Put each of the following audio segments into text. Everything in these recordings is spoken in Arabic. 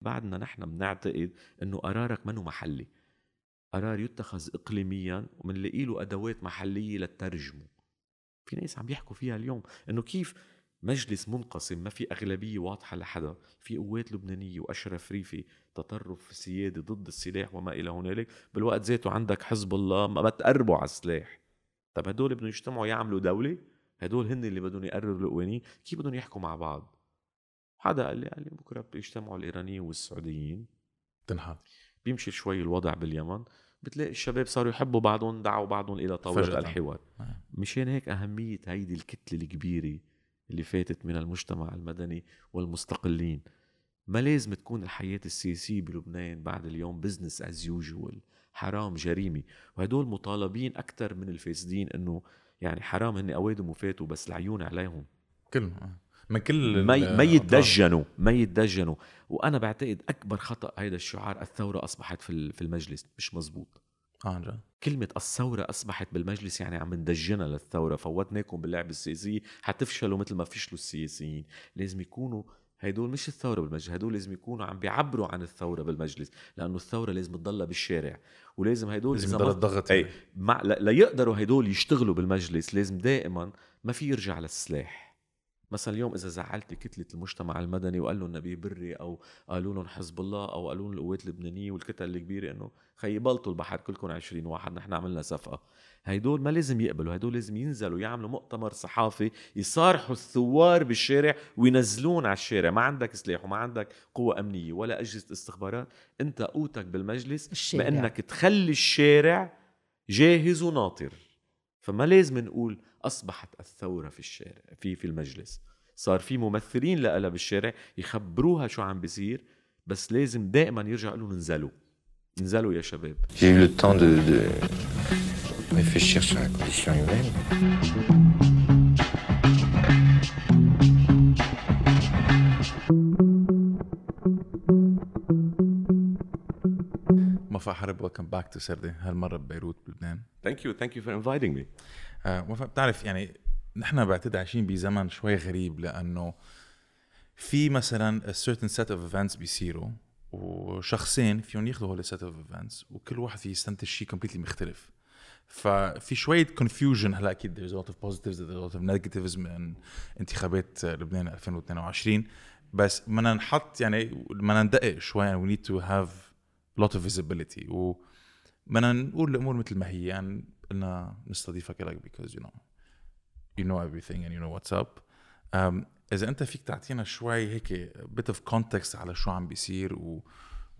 بعدنا نحن بنعتقد إنه قرارك منه محلي. قرار يتخذ اقليميا ومنلاقي له أدوات محلية للترجمه في ناس عم يحكوا فيها اليوم إنه كيف مجلس منقسم ما في أغلبية واضحة لحدا في قوات لبنانية وأشرف ريفي تطرف سيادي ضد السلاح وما إلى هنالك بالوقت ذاته عندك حزب الله ما بتقربوا على السلاح. طب هدول بدهم يجتمعوا يعملوا دولة؟ هدول هن اللي بدهم يقرروا القوانين؟ كيف بدهم يحكوا مع بعض؟ حدا قال لي قال لي بكرة بيجتمعوا الإيرانيين والسعوديين تنحل بيمشي شوي الوضع باليمن بتلاقي الشباب صاروا يحبوا بعضهم دعوا بعضهم إلى طاولة. الحوار نعم. مشان هيك أهمية هيدي الكتلة الكبيرة اللي فاتت من المجتمع المدني والمستقلين ما لازم تكون الحياة السياسية بلبنان بعد اليوم business as usual حرام جريمة وهدول مطالبين أكثر من الفاسدين إنه يعني حرام هن أوادم وفاتوا بس العيون عليهم كلهم آه. من كل ما يتدجنوا ما يتدجنوا وأنا بعتقد أكبر خطأ هيدا الشعار الثورة أصبحت في في المجلس مش مزبوط. جد. كلمة الثورة أصبحت بالمجلس يعني عم ندجنها للثورة. فوتناكم باللعبة السياسية حتفشلوا مثل ما فشلوا السياسيين. لازم يكونوا هدول مش الثورة بالمجلس هدول لازم يكونوا عم بيعبروا عن الثورة بالمجلس. لأنه الثورة لازم تضلها بالشارع. ولازم هدول لازم يضل الضغط أي يعني. مع ليقدروا هدول يشتغلوا بالمجلس لازم دائما ما في يرجع للسلاح. مثلا اليوم إذا زعلت كتلة المجتمع المدني وقال لهم نبي بري أو قالوا لهم حزب الله أو قالوا لهم القوات اللبنانية والكتل الكبيرة إنه خي بلطوا البحر كلكم 20 واحد نحن عملنا صفقة. هيدول ما لازم يقبلوا هدول لازم ينزلوا يعملوا مؤتمر صحافي يصارحوا الثوار بالشارع وينزلون على الشارع. ما عندك سلاح وما عندك قوة أمنية ولا أجهزة استخبارات أنت قوتك بالمجلس الشارع. بأنك تخلي الشارع جاهز وناطر. فما لازم نقول أصبحت الثورة في الشارع في في المجلس. صار في ممثلين لها بالشارع يخبروها شو عم بيصير بس لازم دائما يرجع يقولوا انزلوا. انزلوا يا شباب. J'ai eu le temps de, de réfléchir sur la condition humaine. وفاء حرب welcome back to سردة هالمرة ببيروت بلبنان thank you thank you for inviting me وفاء بتعرف يعني نحن بعتقد عايشين بزمن شوي غريب لأنه في مثلا certain set of events بيصيروا وشخصين فيهم ياخذوا هول set of events وكل واحد فيه يستنتج شيء completely مختلف. ففي شوية confusion هلأ أكيد there's a lot of positives there's a lot of negatives من انتخابات لبنان 2022 بس بدنا نحط يعني بدنا ندقق شوي يعني we need to have a lot of visibility. و بدنا نقول الأمور مثل ما هي يعني قلنا نستضيفك لك because you know you know everything and you know what's up. um, إذا أنت فيك تعطينا شوي هيك bit of context على شو عم بيصير و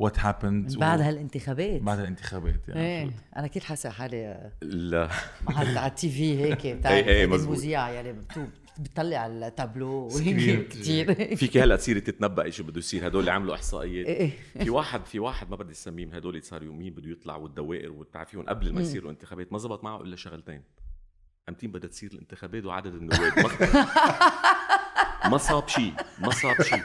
what happened بعد و... هالانتخابات. بعد الانتخابات يعني إيه. أنا كثير حاسة حالي؟ لا. على التي في هيك بتعرف مزبوط. المذيعه يعني بتو- بتطلع على التابلو. كثير فيك هلا تصيري تتنبئي شو بده يصير. هدول اللي عملوا احصائيات إيه في واحد في واحد ما بدي اسميه من هدول اللي صاروا مين بده يطلع والدوائر وبتعرفيهم قبل ما يصيروا انتخابات. ما زبط معه إلا شغلتين. إمتى بدها تصير الانتخابات وعدد النواب. ما صاب شيء. ما صاب شيء.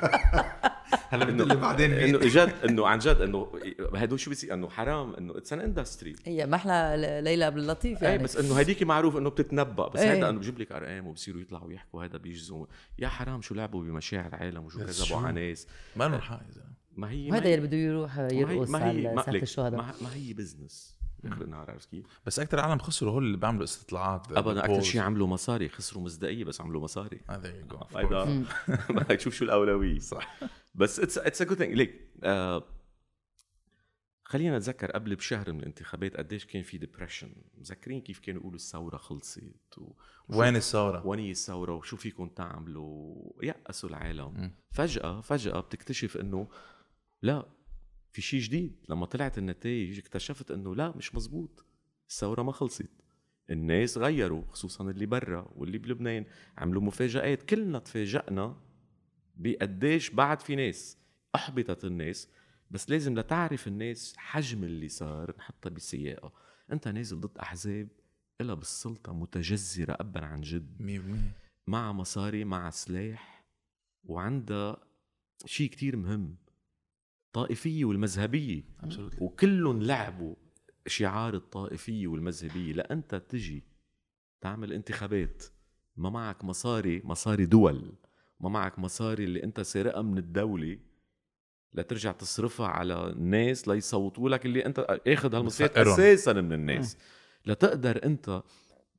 هلا إنه بتقول بعدين إنه جد إنه عن جد إنه هدول شو بيصير؟ إنه حرام إنه it's an industry هي ما أحلى ليلى عبد اللطيف إيه يعني. بس إنه هديك معروف إنه بتتنبأ. بس إيه. هيدا إنه بجيب لك ارقام وبصيروا يطلعوا يحكوا هذا بيجزوا. يا حرام شو لعبوا بمشاعر عالم وشو كذبوا؟ على ناس. ما لهم حق يا زلمه ما هي هي اللي بده يروح يرقص على لك، الشهداء. ما, ما هي business اخر النهار عرفت كيف؟ بس أكثر عالم خسروا هول اللي بيعملوا استطلاعات. ابدا أكثر. شيء عملوا مصاري خسروا مصداقية بس عملوا مصاري. هيدا بدك تشوف شو الأولوية. صح. بس it's it's a good thing like خلينا نتذكر قبل بشهر من الانتخابات قديش كان في ديبرشن مذكرين كيف كانوا يقولوا الثورة خلصت و... وين الثورة؟ وين هي الثورة؟ وشو فيكم تعملوا؟ يأسوا العالم. مم. فجأة فجأة بتكتشف إنه لا في شيء جديد. لما طلعت النتائج اكتشفت إنه لا مش مزبوط الثورة ما خلصت. الناس غيروا خصوصا اللي برا واللي بلبنان. عملوا مفاجآت. كلنا تفاجأنا بقديش بعد في ناس أحبطت الناس. بس لازم لتعرف الناس حجم اللي صار نحطها بسياقة. أنت نازل ضد أحزاب إلا بالسلطة متجذرة أبا عن جد. 100% مع مصاري مع سلاح وعندها شيء كتير مهم. والمذهبية Absolutely. وكلهم لعبوا شعار الطائفية والمذهبية لأنت تجي تعمل انتخابات ما معك مصاري مصاري دول ما معك مصاري اللي أنت سارقها من الدولة. لترجع تصرفها على الناس ليصوتوا لك اللي أنت آخذ هالمصريات بتفقرهم. أساسا من الناس. لتقدر أنت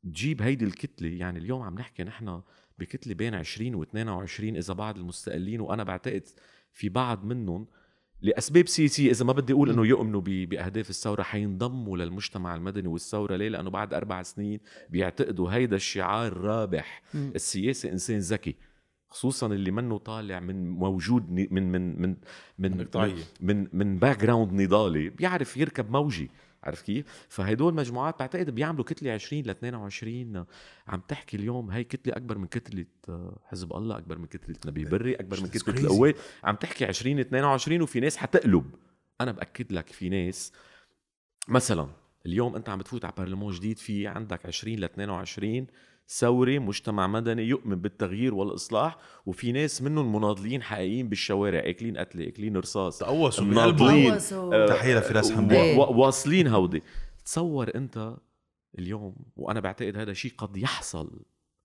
تجيب هيدي الكتلة. يعني اليوم عم نحكي نحن بكتلة بين 20 و 22 إذا بعض المستقلين وأنا بعتقد في بعض منهم لأسباب سياسيه إذا ما بدي أقول إنه يؤمنوا بأهداف الثورة حينضموا للمجتمع المدني والثورة ليه لأنه بعد أربع سنين بيعتقدوا هيدا الشعار رابح. السياسي إنسان ذكي خصوصا اللي منه طالع من موجود من من من من من. من من background نضالي بيعرف يركب موجة عارف كيف؟ فهدول مجموعات بعتقد بيعملوا كتلة 20 ل 22 عم تحكي اليوم هي كتلة أكبر من كتلة حزب الله أكبر من كتلة نبيه بري أكبر من كتلة. القوات عم تحكي 20 22 وفي ناس حتقلب. أنا بأكد لك في ناس. مثلا اليوم أنت عم بتفوت على برلمان جديد في عندك 20 ل 22 ثوري مجتمع مدني يؤمن بالتغيير والإصلاح وفي ناس منهم مناضلين حقيقيين بالشوارع أكلين قتله أكلين رصاص تقوسوا مناضلين. تحية لفراس حمدان. واصلين هودي. تصور أنت اليوم وأنا بعتقد هذا شيء قد يحصل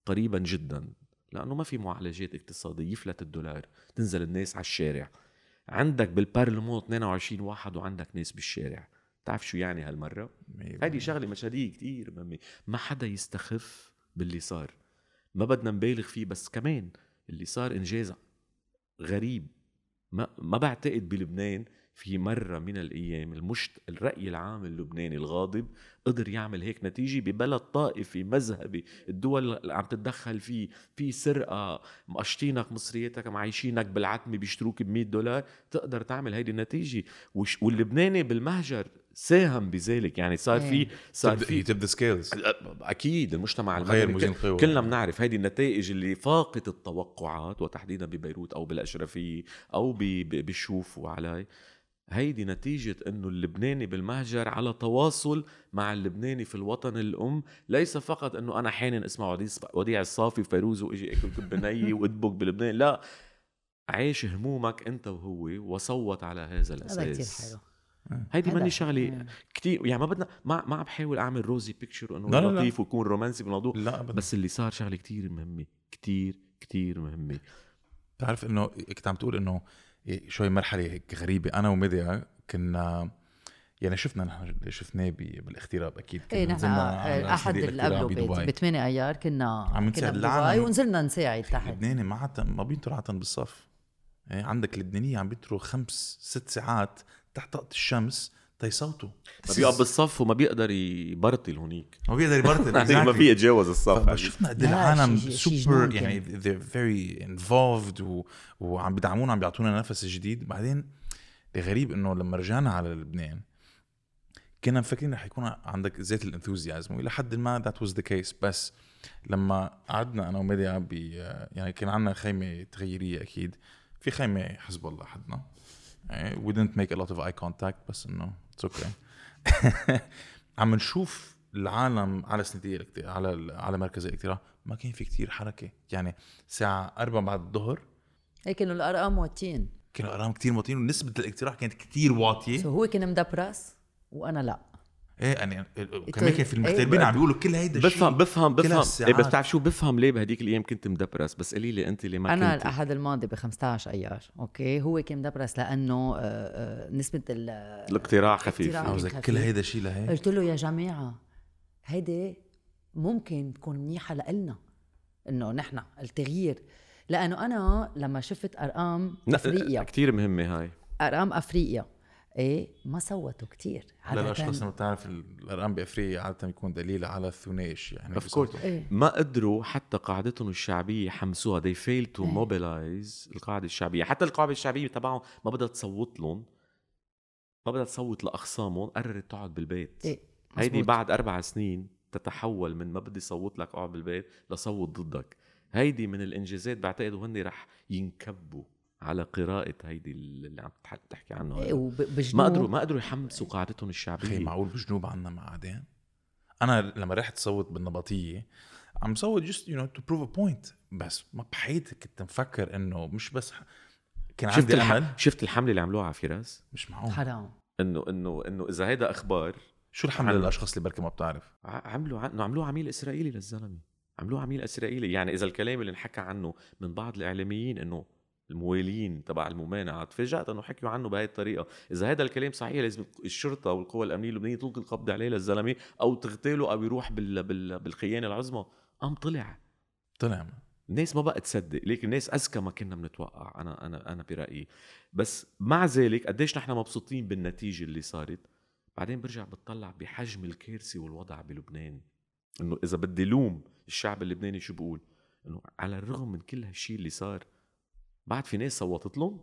قريبا جدا لأنه ما في معالجات اقتصادية يفلت الدولار تنزل الناس على الشارع. عندك بالبرلمان 22 واحد وعندك ناس بالشارع. بتعرف شو يعني هالمرة؟ هيدي شغلة مشهديه كتير مهمة. ما حدا يستخف باللي صار. ما بدنا نبالغ فيه بس كمان اللي صار إنجاز غريب. ما ما بعتقد بلبنان في مرة من الأيام المشت... الرأي العام اللبناني الغاضب قدر يعمل هيك نتيجة ببلد طائفي مذهبي الدول اللي عم تتدخل فيه في سرقة مقشطينك مصرياتك معيشينك بالعتمة بيشتروك ب 100 دولار تقدر تعمل هيدي النتيجة. وش... واللبناني بالمهجر ساهم بذلك. يعني صار في إيه. صار في the scales. أكيد المجتمع القوى كلنا بنعرف هيدي النتائج اللي فاقت التوقعات وتحديدا ببيروت أو بالأشرفية أو بالشوف وعلي هيدي نتيجة إنه اللبناني بالمهجر على تواصل مع اللبناني في الوطن الأم، ليس فقط إنه أنا حانن أسمع وديع- الصافي وفيروز وإجي أكل كب ني وأدبك بلبنان، لا. عايش همومك أنت وهو وصوت على هذا الاساس هذا كثير حلو. هيدي ماني شغلة مم. كتير يعني ما بدنا ما ما عم بحاول أعمل روزي بيكتشر إنه لا، لا، لا. لطيف ويكون رومانسي بالموضوع لا ابدا. بس اللي صار شغلة كتير مهمة كتير كتير مهمة. بتعرف إنه كنت عم تقول إنه شوي مرحلة هيك غريبة. أنا وميديا كنا يعني شفنا نحن شفناه بالاغتراب أكيد. كنا إيه نحن الاحد صندوق اللي قبله. ب 8 أيار كنا عم نساعد العالم. ونزلنا نساعد تحت. اللبناني ما عاد ما بينطر عادة بالصف. إيه عندك اللبنانية عم بينطروا خمس ست ساعات تحت طاقة الشمس. تيصوتوا ما بالصف وما بيقدر يبرطل هونيك ما بيقدر يبرتل يعني ما في يتجاوز الصف شفنا قد إيه العالم سوبر يعني they're very involved و... وعم بدعمونا عم بيعطونا نفس جديد. بعدين الغريب إنه لما رجعنا على لبنان كنا مفكرين رح يكون عندك that enthusiasm وإلى حد ما that was the case بس لما قعدنا أنا وميديا ب يعني كان عندنا خيمة تغييرية أكيد. في خيمة حزب الله حدنا. يعني we didn't make a lot of eye contact بس إنه okay. عم نشوف العالم على سندية على على مركز الاقتراع ما كان في كتير حركة. يعني الساعة 4 بعد الظهر. هيك كانوا الأرقام واطيين. كانوا ارقام كتير موطين ونسبة الاقتراع كانت كتير واطية. so هو كان مدپرس وأنا لا. إيه يعني كمان كان في المغتربين إيه. عم بيقولوا كل هيدا بفهم بفهم بفهم. هالساعات. إيه بس بتعرف شو؟ بفهم ليه بهديك الأيام كنت مدپرس بس قولي لي أنت ليه ما أنا كنت. الاحد الماضي ب 15 ايار okay؟ هو كان مدپرس لأنه آه، آه، نسبة ال- الاقتراع خفيف. كل هيدا شيء لهيك. قلت له يا جماعة هيدي ممكن تكون منيحة لإلنا إنه نحن التغيير. لأنه أنا لما شفت أرقام أفريقيا. كثير مهمة هاي. أرقام أفريقيا. إيه ما صوتوا كتير هلا الاشخاص لما بتعرف الأرقام بأفريقيا عادة بيكون دليل على الثنائي يعني Of course. إيه. ما قدروا حتى قاعدتهم الشعبية يحمسوها they failed to إيه. mobilize القاعدة الشعبية حتى القاعدة الشعبية تبعهم ما بدها تصوت لهم ما بدها تصوت لاخصامهم قررت تقعد بالبيت إيه. هيدي. بعد أربع سنين تتحول من ما بدي صوت لك أقعد بالبيت لصوت ضدك هيدي من الإنجازات بعتقد وهن رح ينكبوا على قراءة هيدي اللي عم تح- تحكي عنه. وبجنوب ما قدروا ما قدروا يحمسوا قاعدتهم أخي الشعبية معقول بجنوب عنا معادن أنا لما رحت صوت بالنبطية عم صوت just you know to prove a point. بس ما بحياتي كنت مفكر إنه مش بس ح- كان شفت عندي الح... شفت الحملة اللي عملوها على فراس؟ مش معقول. حرام. إنه إنه إنه إذا هيدا أخبار شو الحملة عن- للأشخاص اللي بركي ما بتعرف؟ عملوا ع- إنه عملوه عميل إسرائيلي للزلمة. عملوه عميل إسرائيلي. يعني إذا الكلام اللي انحكى عنه من بعض الإعلاميين إنه الموالين تبع الممانعة. تفاجأت أنه حكيوا عنه بهي الطريقة. إذا هذا الكلام صحيح لازم الشرطة والقوى الأمنية اللبنانية تلقي القبض عليه للزلمة أو تغتاله أو يروح بال... بال... بالخيانة العظمى. قام طلع. طلع. الناس ما بقى تصدق لكن الناس أذكى ما كنا بنتوقع. أنا أنا أنا برأيي. بس مع ذلك قديش نحن مبسوطين بالنتيجة اللي صارت. بعدين برجع بتطلع بحجم الكارثة والوضع بلبنان. إنه إذا بدي لوم الشعب اللبناني شو بقول؟ إنه على الرغم من كل هالشيء اللي صار بعد في ناس صوتت لهم؟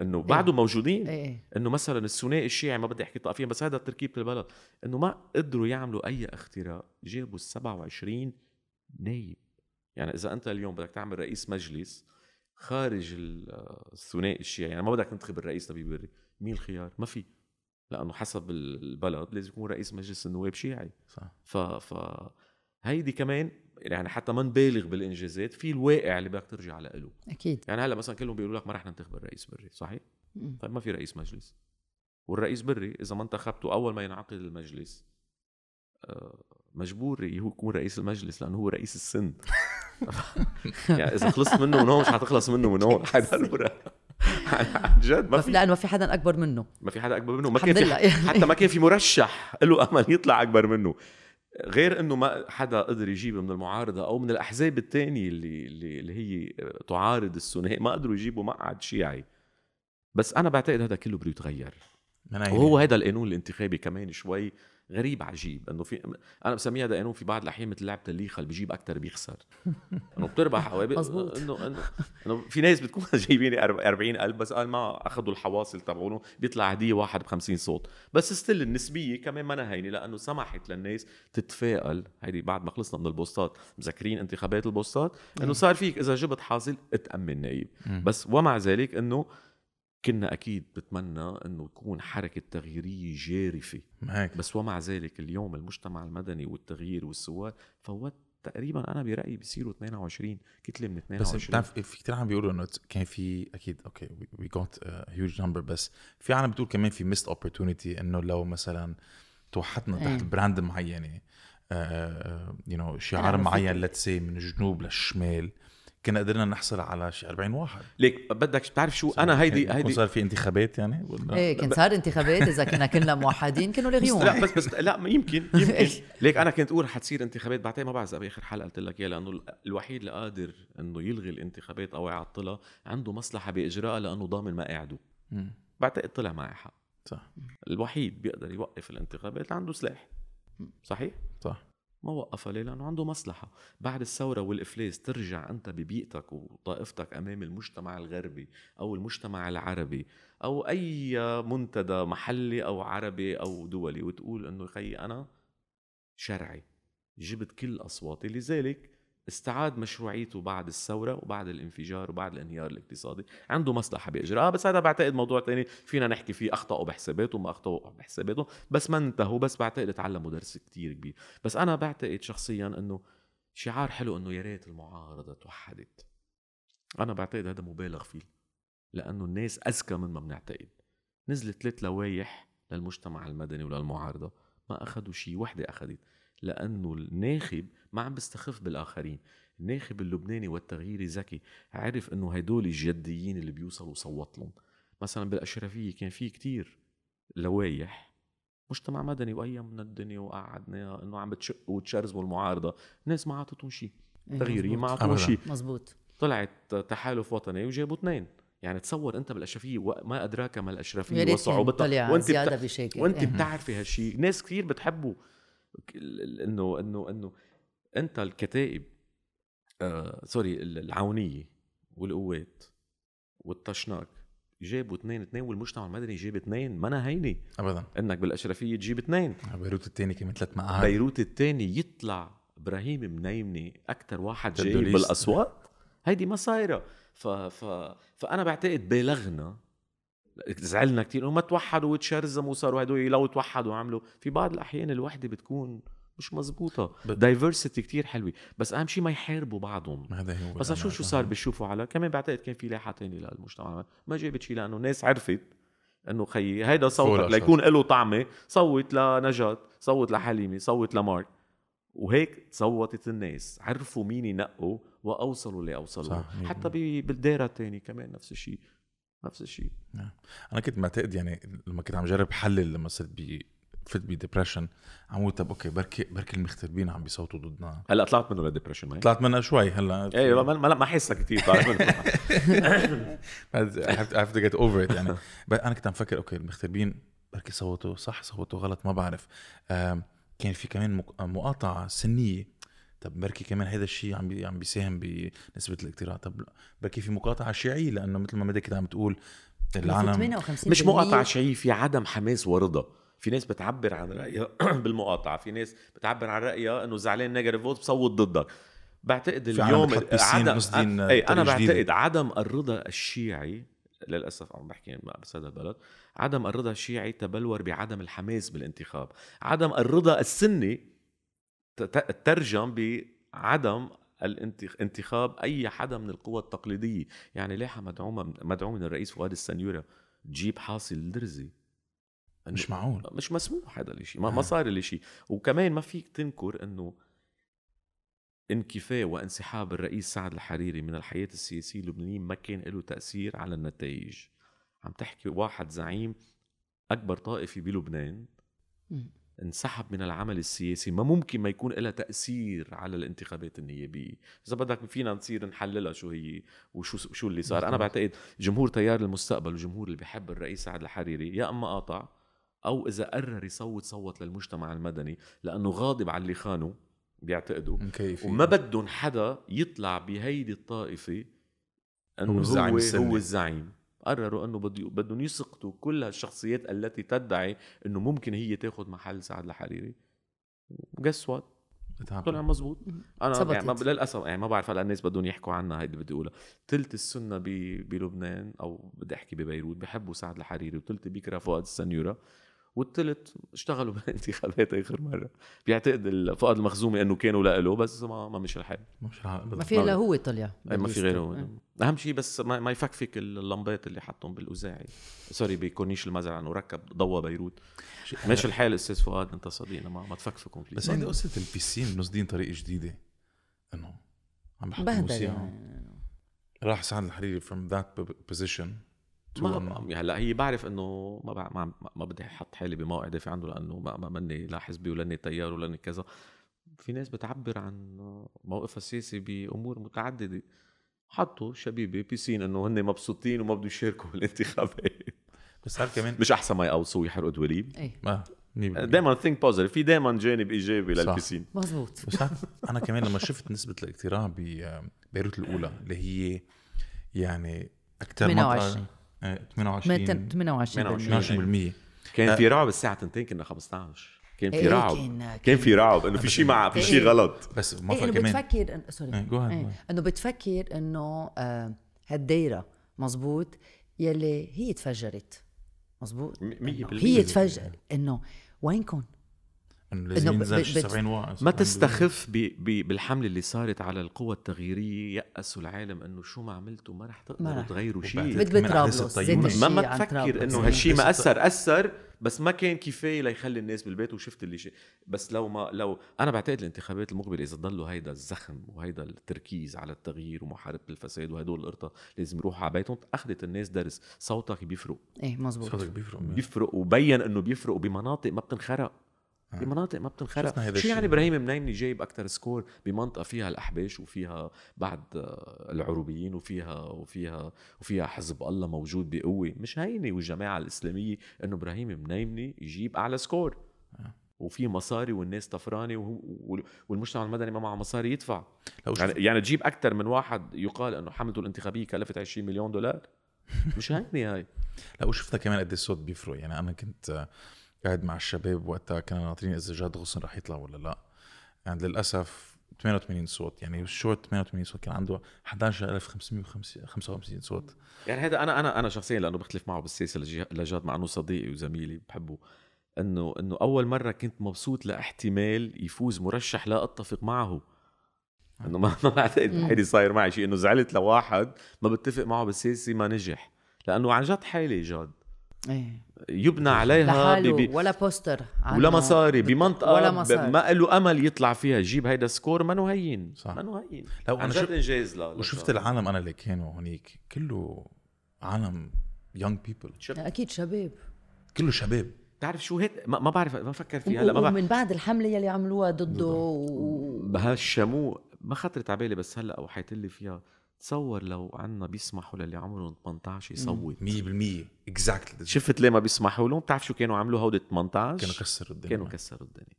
إنه بعده موجودين؟ إيه. إنه مثلا الثنائي الشيعي ما بدي أحكي طائفيا بس هذا تركيبه البلد. إنه ما قدروا يعملوا أي اختراع جابوا ال 27 نايب. يعني إذا أنت اليوم بدك تعمل رئيس مجلس خارج ال- الثنائي الشيعي يعني ما بدك تنتخب الرئيس نبيل بري. مين الخيار؟ ما في. لأنه حسب البلد لازم يكون رئيس مجلس النواب شيعي. صح. ف ف هيدي كمان يعني حتى ما نبالغ بالإنجازات في الواقع اللي بدك ترجع له أكيد. يعني هلأ مثلا كلهم بيقولوا لك ما رح ننتخب الرئيس بري صحيح؟ مم. طيب ما في رئيس مجلس؟ والرئيس بري إذا ما انتخبته أول ما ينعقد المجلس آه، مجبور هو يكون رئيس المجلس لأنه هو رئيس السن. يعني إذا خلصت منه من هون مش حتخلص منه من هون. حيضل عن جد ما في. لأنه في حدا أكبر منه. ما في حدا أكبر منه. ما كان في. حتى ما كان في مرشح له أمل يطلع أكبر منه. غير إنه ما حدا قدر يجيب من المعارضة أو من الأحزاب الثانية اللي اللي هي تعارض الثنائي ما قدروا يجيبوا مقعد شيعي بس أنا بعتقد هذا كله بده يتغير. وهو هذا القانون الانتخابي كمان شوي غريب عجيب إنه في أنا بسميها قانون في بعض الأحيان مثل لعبة الليخة اللي بيجيب أكثر بيخسر. إنه بتربح مزبوط. انه انه إنه في ناس بتكون جايبين 40 ألف بس قال ما أخذوا الحواصل تبعونه بيطلع هديه واحد ب 50 صوت. بس ستيل النسبية كمان ما هينه لأنه سمحت للناس تتفائل. هيدي بعد ما خلصنا من البوستات مذكرين انتخابات البوستات إنه صار فيك إذا جبت حاصل اتأمن نايب. مم. بس ومع ذلك إنه كنا أكيد بتمنى إنه تكون حركة تغييرية جارفة هيك بس ومع ذلك اليوم المجتمع المدني والتغيير والثوار فوت تقريبا أنا برأيي بيصيروا 22 كتلة من بس 22 بتعرف في كثير عم بيقولوا إنه كان في أكيد okay we got huge number بس في عالم بتقول كمان في missed opportunity إنه لو مثلا توحدنا إيه. تحت brand معينة you know شعار إنه معين. let's say من الجنوب للشمال كنا قدرنا نحصل على شي 40 واحد. ليك بدك تعرف شو؟ أنا هيدي كان- هيدي صار في انتخابات يعني؟ ولا؟ إيه كان صار انتخابات إذا كنا كلنا موحدين كانوا بس لغيوهم. لا بس بس لا ما يمكن. يمكن ليك أنا كنت أقول حتصير انتخابات بعدين ما بعرف إذا بآخر حلقة قلت لك إياها لأنه ال- الوحيد اللي قادر إنه يلغي الانتخابات أو يعطلها عنده مصلحة باجرائها لأنه ضامن مقاعده مم. بعتقد طلع معي حق. صح. الوحيد بيقدر يوقف الانتخابات عنده سلاح. صحيح؟ صح. ما وقفها ليه؟ لأنه عنده مصلحة بعد الثورة والإفلاس ترجع أنت ببيئتك وطائفتك أمام المجتمع الغربي أو المجتمع العربي أو أي منتدى محلي أو عربي أو دولي وتقول أنه خي أنا شرعي جبت كل أصواتي لذلك استعاد مشروعيته بعد الثورة وبعد الانفجار وبعد الانهيار الاقتصادي. عنده مصلحة بإجراء. بس هذا بعتقد موضوع تاني فينا نحكي فيه أخطأوا بحساباته ما أخطأوا بحساباته بس ما انتهوا بس بعتقد تعلموا درس كتير كبير. بس أنا بعتقد شخصيا إنه شعار حلو إنه يا ريت المعارضة توحدت. أنا بعتقد هذا مبالغ فيه لأنه الناس أذكى من ما بنعتقد. نزلت ثلاث لوايح للمجتمع المدني وللمعارضة ما أخذوا شيء وحدة أخذت لأنه الناخب ما عم بيستخف بالآخرين. الناخب اللبناني والتغييري ذكي عرف إنه هدول الجديين اللي بيوصلوا صوت لهم مثلا بالأشرفية كان في كتير لوايح مجتمع مدني من الدنيا وقعدنا إنه عم بتشق وتشرزموا المعارضة. الناس ما عطتهم شيء إيه، تغييرية ما أبداً. شيء مزبوط. طلعت تحالف وطني وجابوا اثنين. يعني تصور أنت بالأشرفية وما أدراك ما الأشرفية وصعوبتها وأنت زيادة بتا... بشكل وأنت إيه. بتعرفي هالشيء ناس كثير ال- انه انه إنه أنت الكتائب آه سوري ال- العونية والقوات والطشناك جابوا اثنين اثنين والمجتمع المدني جاب اثنين ما أنا هينه ابدا. إنك بالأشرفية تجيب اثنين. بيروت الثاني كمان ثلاث مقاعد بيروت الثاني يطلع إبراهيم منيمني أكثر واحد ليست. بالأصوات. هيدي ما صايرة. ف... ف... فأنا بعتقد بالغنا زعلنا كثير إنه ما توحدوا وتشرزموا وصاروا هدول لو توحدوا وعملوا. في بعض الأحيان الوحدة بتكون مش مزبوطة دايفرسيتي كتير حلوة. بس أهم شيء ما يحاربوا بعضهم. ما هذا هو بس شو شو صار بيشوفوا على كمان بعتقد كان في لاحة تانية للمجتمع. ما جابت شيء لأنه الناس عرفت إنه خيي هيدا صوتك الأشخاص. ليكون له طعمة. صوت لنجاة صوت لحليمة صوت لمارك وهيك صوتت الناس. عرفوا مين ينقوا وأوصلوا اللي أوصلوا. صح، حتى بالدائره الثانية كمان نفس الشيء نفس الشيء أنا كنت معتقد يعني لما كنت عم جرب حلل لما صرت ب فت ب depression عم أقول طب okay بركي بركي المغتربين عم بيصوتوا ضدنا. هلأ طلعت منه ل depression ما هي؟ طلعت منها شوي هلأ. إيه ما ما ما حسها كثير طلعت منه I have to, get over it يعني. بس أنا كنت عم فكر okay المغتربين بركي صوتوا صح صوتوا غلط ما بعرف. كان في كمان مق- مقاطعة سنية. طب بركي كمان هذا الشيء عم بي عم بيساهم بنسبة الاقتراع. طب بركي في مقاطعة شيعية لأنه مثل ما مدى كنت عم تقول العالم 58% مش مقاطعة شيء في عدم حماس ورضا. في ناس بتعبر عن رأيها بالمقاطعة في ناس بتعبر عن رأيها إنه زعلان negative vote بصوت ضدك. بعتقد اليوم عدم دين أي أنا. بعتقد عدم الرضا الشيعي للأسف عم بحكي بس هذا البلد عدم الرضا الشيعي تبلور بعدم الحماس بالانتخاب. عدم الرضا السني ترجم بعدم انتخاب أي حدا من القوى التقليدية. يعني لائحه مدعومه مدعومه من الرئيس فؤاد السنيورة تجيب حاصل إنه مش معقول. مش مسموح هذا الشيء ما, ما آه. صار الشيء وكمان ما فيك تنكر إنه انكفاء وانسحاب الرئيس سعد الحريري من الحياة السياسية اللبنانية ما كان له تأثير على النتائج. عم تحكي واحد زعيم أكبر طائفه بلبنان. انسحب من العمل السياسي ما ممكن ما يكون لها تأثير على الانتخابات النيابية. إذا بدك فينا نصير نحللها شو هي وشو شو اللي صار. أنا بعتقد جمهور تيار المستقبل والجمهور اللي بيحب الرئيس سعد الحريري يا إما قاطع أو إذا قرر يصوت صوت للمجتمع المدني لأنه غاضب على اللي خانوا بيعتقدوا. وما بدهم حدا يطلع بهيدي الطائفة إنه هو هو الزعيم هو. هو الزعيم. قرروا إنه بده- بدهم يسقطوا كل هالشخصيات التي تدعي إنه ممكن هي تاخذ محل سعد الحريري. و guess what طلع مزبوط أنا. يعني ما للأسف يعني ما بعرف هلا الناس بدهم يحكوا عنها هيدي بدي أقولها. ثلث السنة ب- بلبنان أو بدي أحكي ببيروت بحبوا سعد الحريري وثلث بيكره فؤاد السنيورة. والثلث اشتغلوا بالانتخابات آخر مرة. بيعتقد فؤاد المخزومي إنه كانوا لإله بس ما ما مشي الحال. أبداً. ما في إلا هو طلع. ما في. غيره. آه. أهم شيء بس ما, ما يفكفك اللمبات اللي حطهم بالأوزاعي. sorry بكورنيش المزرعة إنه ركب ضوى بيروت. ماشي الحال أستاذ فؤاد أنت صديقنا ما, ما تفكفكم please بس هيدي قصة ال piscine نصدين طريقه جديدة. إنه عم بحط بهدل موسيقى يعني. راح سعد الحريري from that position. ما ما- هلأ هي بعرف إنه ما بع- ما, ما- ما بدي أحط حالي بموقع دافع عنده لأنه ما, ما مني لا حزبي ولاني تيار ولاني كذا. في ناس بتعبر عن موقفها السياسي بأمور متعددة. حطوا شبيبة piscine إنه هن مبسوطين وما بدهم يشاركوا بالانتخابات. بس عارف كمان مش أحسن ما يقوصوا ويحرقوا دواليب إيه. ما دائما think positive في دائما جانب إيجابي صح. لل piscine. مزبوط. بس عارف أنا كمان لما شفت نسبة الاقتراع ببيروت الأولى اللي هي يعني أكثر 28. 28 28 28% كان في رعب الساعة 2 كنا 15 كان في إيه، رعب. كان- في رعب إنه في شيء مع في شيء إيه. غلط. بس ما إنه كمان. بتفكر sorry إيه، إيه،. إنه بتفكر إنه آه، هالدايرة مزبوط يلي هي تفجرت. مزبوط. هي تفجر. إنه وينكم ب- بت- 70 واحد ما تستخف ب... ب... بالحملة اللي صارت على القوى التغييرية يأسوا العالم إنه شو ما عملتوا ما رح تقدروا. تغيروا شيء. مثل ما ما تفكر. إنه هالشيء ما أثر أثر بس ما كان كفاية ليخلي الناس بالبيت وشفت اللي شيء بس لو ما لو أنا بعتقد الانتخابات المقبلة إذا ضلوا هيدا الزخم وهيدا التركيز على التغيير ومحاربة الفساد وهدول القرطة لازم يروحوا على بيتهم أخذت الناس درس. صوتك بيفرق. إيه مزبوط. صوتك بيفرق بيفرق وبين إنه بيفرق بمناطق ما بتنخرق. بمناطق ما بتنخرق. شو. يعني إبراهيم منيمني جايب أكثر score بمنطقة فيها الأحباش وفيها بعد آه، العروبيين وفيها وفيها وفيها حزب الله موجود بقوة؟ مش هينه والجماعة الإسلامية إنه إبراهيم منيمني يجيب أعلى score. آه. وفي مصاري والناس طفرانة والمجتمع المدني ما معه مصاري يدفع. يعني, يعني تجيب أكثر من واحد يقال إنه حملته الانتخابية كلفت 20 مليون دولار؟ مش هينه هاي. لا وشفنا كمان قد إيه الصوت بيفرق. يعني أنا كنت آه، قاعد مع الشباب وقتها كنا ناطرين إذا جاد غصن رح يطلع ولا لا. يعني للأسف 88 صوت يعني الشورت 88 صوت؟ كان عنده 11555 صوت. يعني هذا أنا أنا أنا شخصيا لأنه بختلف معه بالسياسة لجاد مع أنه صديقي وزميلي بحبه انه إنه أول مرة كنت مبسوط لاحتمال يفوز مرشح لا أتفق معه. إنه ما ما بعتقد. هيدي صاير معي شيء إنه زعلت لواحد ما بتفق معه بالسياسة ما نجح. لأنه عن جد حالي جاد. يبنى عليها لحاله ب- ب- ولا poster. ولا مصاري بمنطقة ولا ب- مصاري. ما له أمل يطلع فيها. يجيب هيدا score ما هين صح. ما هين لو جد شفت- إنجاز لا وشفت العالم أنا اللي كانوا هونيك. كله عالم young people أكيد شباب. كله شباب. بتعرف شو هيك؟ ما, ما بعرف ما فكر فيها. هلا ما بعرف ومن بعد الحملة يلي عملوها ضده و... بهالشمو ما خطرت على بالي بس هلأ وحيت لي فيها تصور لو عنا بيسمحوا للي عمرهم 18 يصوت 100% exactly شفت ليه ما بيسمحوا لهم؟ بتعرف شو كانوا عملوا؟ هودي 18 كانوا كسروا الدنيا. كانوا كسروا الدنيا.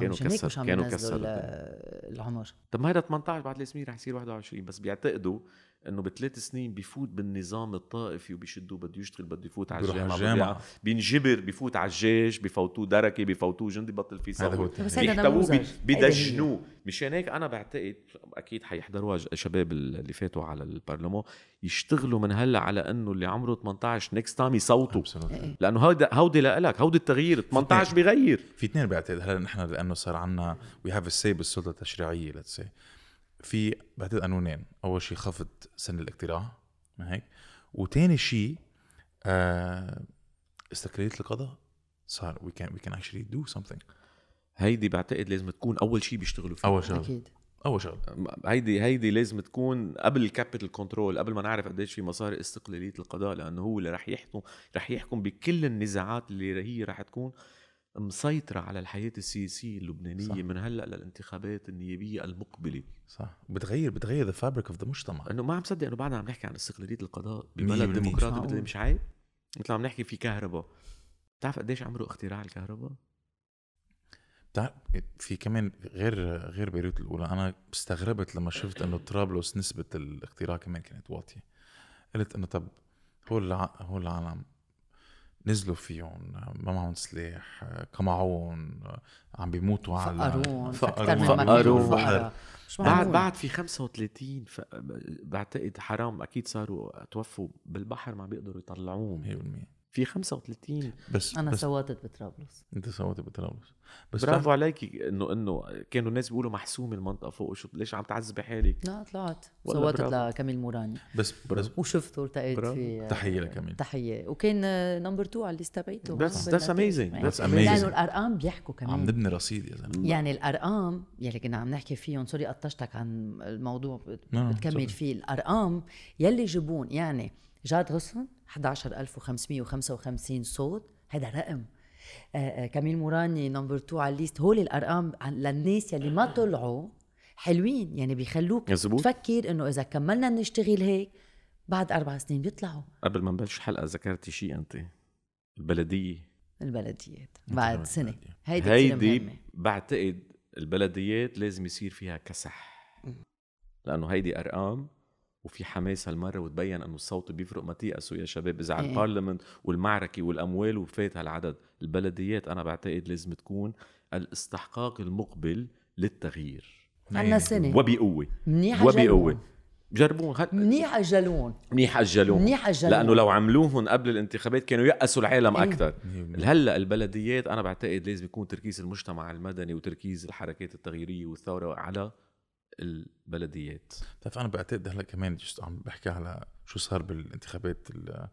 كانوا مشان هيك كسر- مش عم كانوا كسروا ال- العمر طب ما هيدا 18 بعد السنين رح يصير 21 بس بيعتقدوا إنه بثلاث سنين بيفوت بالنظام الطائفي وبيشدوه بده يشتغل بده يفوت على بيروح على الجامعة الجامعة. بينجبر بيفوت على الجيش بفوتوه دركة بفوتوه جندي بطل فيه بس هيدا بيحتووه. بيدجنوه مشان هيك أنا بعتقد أكيد حيحضروها شباب اللي فاتوا على البرلمان يشتغلوا من هلأ على إنه اللي عمره 18 next time يصوتوا. Absolutely. لأنه هودا هودي لك هودي التغيير. 18 بيغير في اثنين بعتقد. هلأ نحن لأنه صار عنا we have say بالسلطة التشريعية let's say في بعتقد قانونين أول شيء خفض سن الاقتراع ما هيك؟ وثاني شيء آه استقلالية القضاء. صار we can we can actually do something. هيدي بعتقد لازم تكون أول شيء بيشتغلوا فيه. أول شغلة. أكيد. أول شغلة. هيدي هيدي لازم تكون قبل ال capital control قبل ما نعرف قديش في مصاري استقلالية القضاء لأنه هو اللي رح يحكم رح يحكم بكل النزاعات اللي هي رح تكون مسيطرة على الحياة السياسية اللبنانية صح. من هلأ للانتخابات النيابية المقبلة، صح بتغير بتغير the fabric of the مجتمع إنه ما عم صدق إنه بعدنا عم نحكي عن استقلالية القضاء ببلد. ديمقراطي. مثل مش عيب؟ مثل عم نحكي في كهرباء بتعرف قديش عمره اختراع الكهرباء؟ بتعرف في كمان غير غير بيروت الأولى أنا استغربت لما شفت إنه طرابلس نسبة الاختراع كمان كانت واطية قلت إنه طب هول الع... هول العالم نزلوا فيهم ما معهم سلاح قمعون عم بيموتوا على فقرون فقرون. مش بعد. بعد في 35 ف... بعتقد حرام أكيد صاروا توفوا بالبحر ما بيقدروا يطلعوهم. 100% في 35 بس أنا بس. صوتت بطرابلس. أنت صوتت بطرابلس. بس برافو برافو عليكي إنه إنه كانوا الناس بيقولوا محسومه المنطقة فوق شو ليش عم تعذبي حالك؟ لا طلعت. برافو. لكميل موراني. بس بس. وشفته التقيت برافو. في تحية لكميل. تحية. وكان number 2 على ال list تبعته That's- that's amazing. That's لأنه amazing. الأرقام بيحكوا كمان. عم نبني رصيد يا زلمة. يعني الأرقام يلي كنا عم نحكي فيهم sorry قطشتك عن الموضوع بتكمل. فيه. الأرقام يلي جابوهن يعني جاد غصن 11555 صوت. هذا رقم. آه، آه، كميل موراني number 2 على ال list. هول الأرقام للناس يلي ما طلعوا حلوين. يعني بيخلوك مزبوط. تفكر إنه إذا كملنا نشتغل هيك بعد أربع سنين بيطلعوا. قبل ما نبلش الحلقة ذكرتي شيء أنت؟ البلدية. البلديات. بعد سنة. البلدية. هيدي هيدي بعتقد البلديات لازم يصير فيها كسح. لأنه هيدي أرقام وفي حماس هالمره وتبين إنه الصوت بيفرق ما تيأسوا يا شباب إذا على إيه. البارلمنت والمعركة والأموال وفات هالعدد البلديات أنا بعتقد لازم تكون الاستحقاق المقبل للتغيير عنا سنه وبقوة منيح وبقوة. جربون هل... منيح اجلون منيح اجلوهم منيح أجلون. لأنه لو عملوهم قبل الانتخابات كانوا يأسوا العالم إيه. أكثر 100%. هلا البلديات أنا بعتقد لازم يكون تركيز المجتمع المدني وتركيز الحركات التغييرية والثورة على البلديات. بتعرف أنا بعتقد هلا كمان جست عم بحكي على شو صار بالانتخابات ال-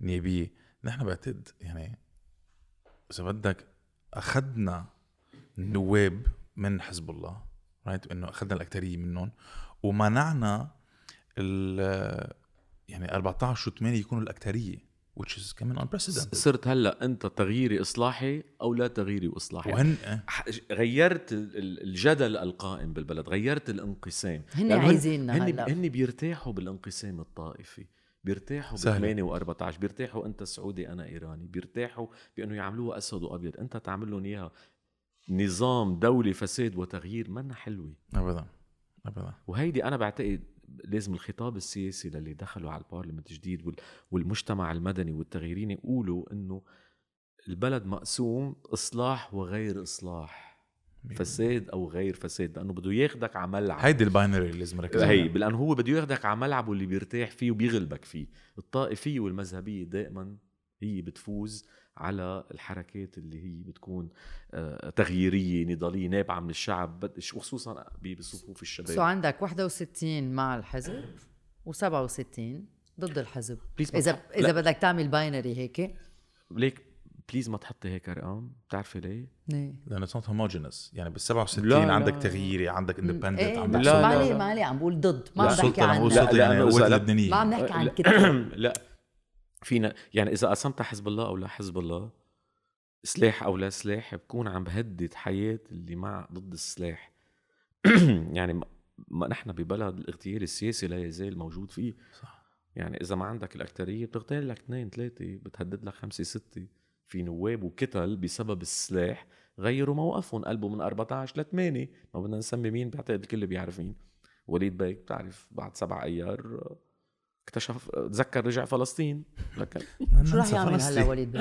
النيابية. نحن بعتقد يعني إذا بدك أخذنا نواب من حزب الله رايت إنه أخذنا الاكثريه منهم ومنعنا ال يعني 14 و8 يكونوا الاكثريه which is كمان unprecedented. صرت هلا انت تغييري اصلاحي أو لا تغييري واصلاحي وهن غيرت ال- ال- الجدل القائم بالبلد غيرت الانقسام. هن عايزيننا هن, هلا. هن بيرتاحوا بالانقسام الطائفي بيرتاحوا ب سهلة. 8 و14 بيرتاحوا انت سعودي أنا ايراني بيرتاحوا بأنه يعملوها اسود وأبيض. انت تعمل لهم إياها. نظام دولي فساد وتغيير منا حلوة. ابدا ابدا. وهيدي أنا بعتقد لازم الخطاب السياسي للي دخلوا على البارلمنت الجديد وال- والمجتمع المدني والتغييرين يقولوا إنه البلد مقسوم إصلاح وغير إصلاح. فساد أو غير فساد لأنه بده ياخدك على ملعب. هيدي الباينري اللي لازم نركز هي. لأنه هو بده ياخدك على ملعبه اللي بيرتاح فيه وبيغلبك فيه. الطائفية والمذهبية دائما هي بتفوز على الحركات اللي هي بتكون آه، تغييرية نضالية نابعة من الشعب وخصوصا بصفوف الشباب so عندك 61 مع الحزب و67 ضد الحزب إذا تح- إذا لا. بدك تعمل binary هيك ليك please ما تحطي هيك أرقام بتعرفي ليه؟ إيه. لأنه it's not homogeneous يعني بال 67 لا، لا. عندك تغييري عندك independent إيه عندك لا، ما لا، عليه لا. ما عليه عم بقول ضد ما لا، عم بحكي عن لا، يعني لا- اللبنانيه ما عم نحكي عن لا. كتله لا فينا يعني إذا قسمت حزب الله أو لا حزب الله سلاح أو لا سلاح بكون عم بهدد حياة اللي مع ضد السلاح. يعني ما- نحن ببلد الاغتيال السياسي لا يزال موجود فيه. صح. يعني إذا ما عندك الاكثريه بتغتال لك اثنين ثلاثة بتهدد لك خمسة ستة في نواب وكتل بسبب السلاح غيروا موقفهم. قلبوا من 14 ل 8 ما بدنا نسمي مين بعتقد الكل بيعرف مين. وليد بيك بتعرف بعد سبع أيار اكتشف تذكر رجع فلسطين. لكن شو رح يعمل هلا وليد؟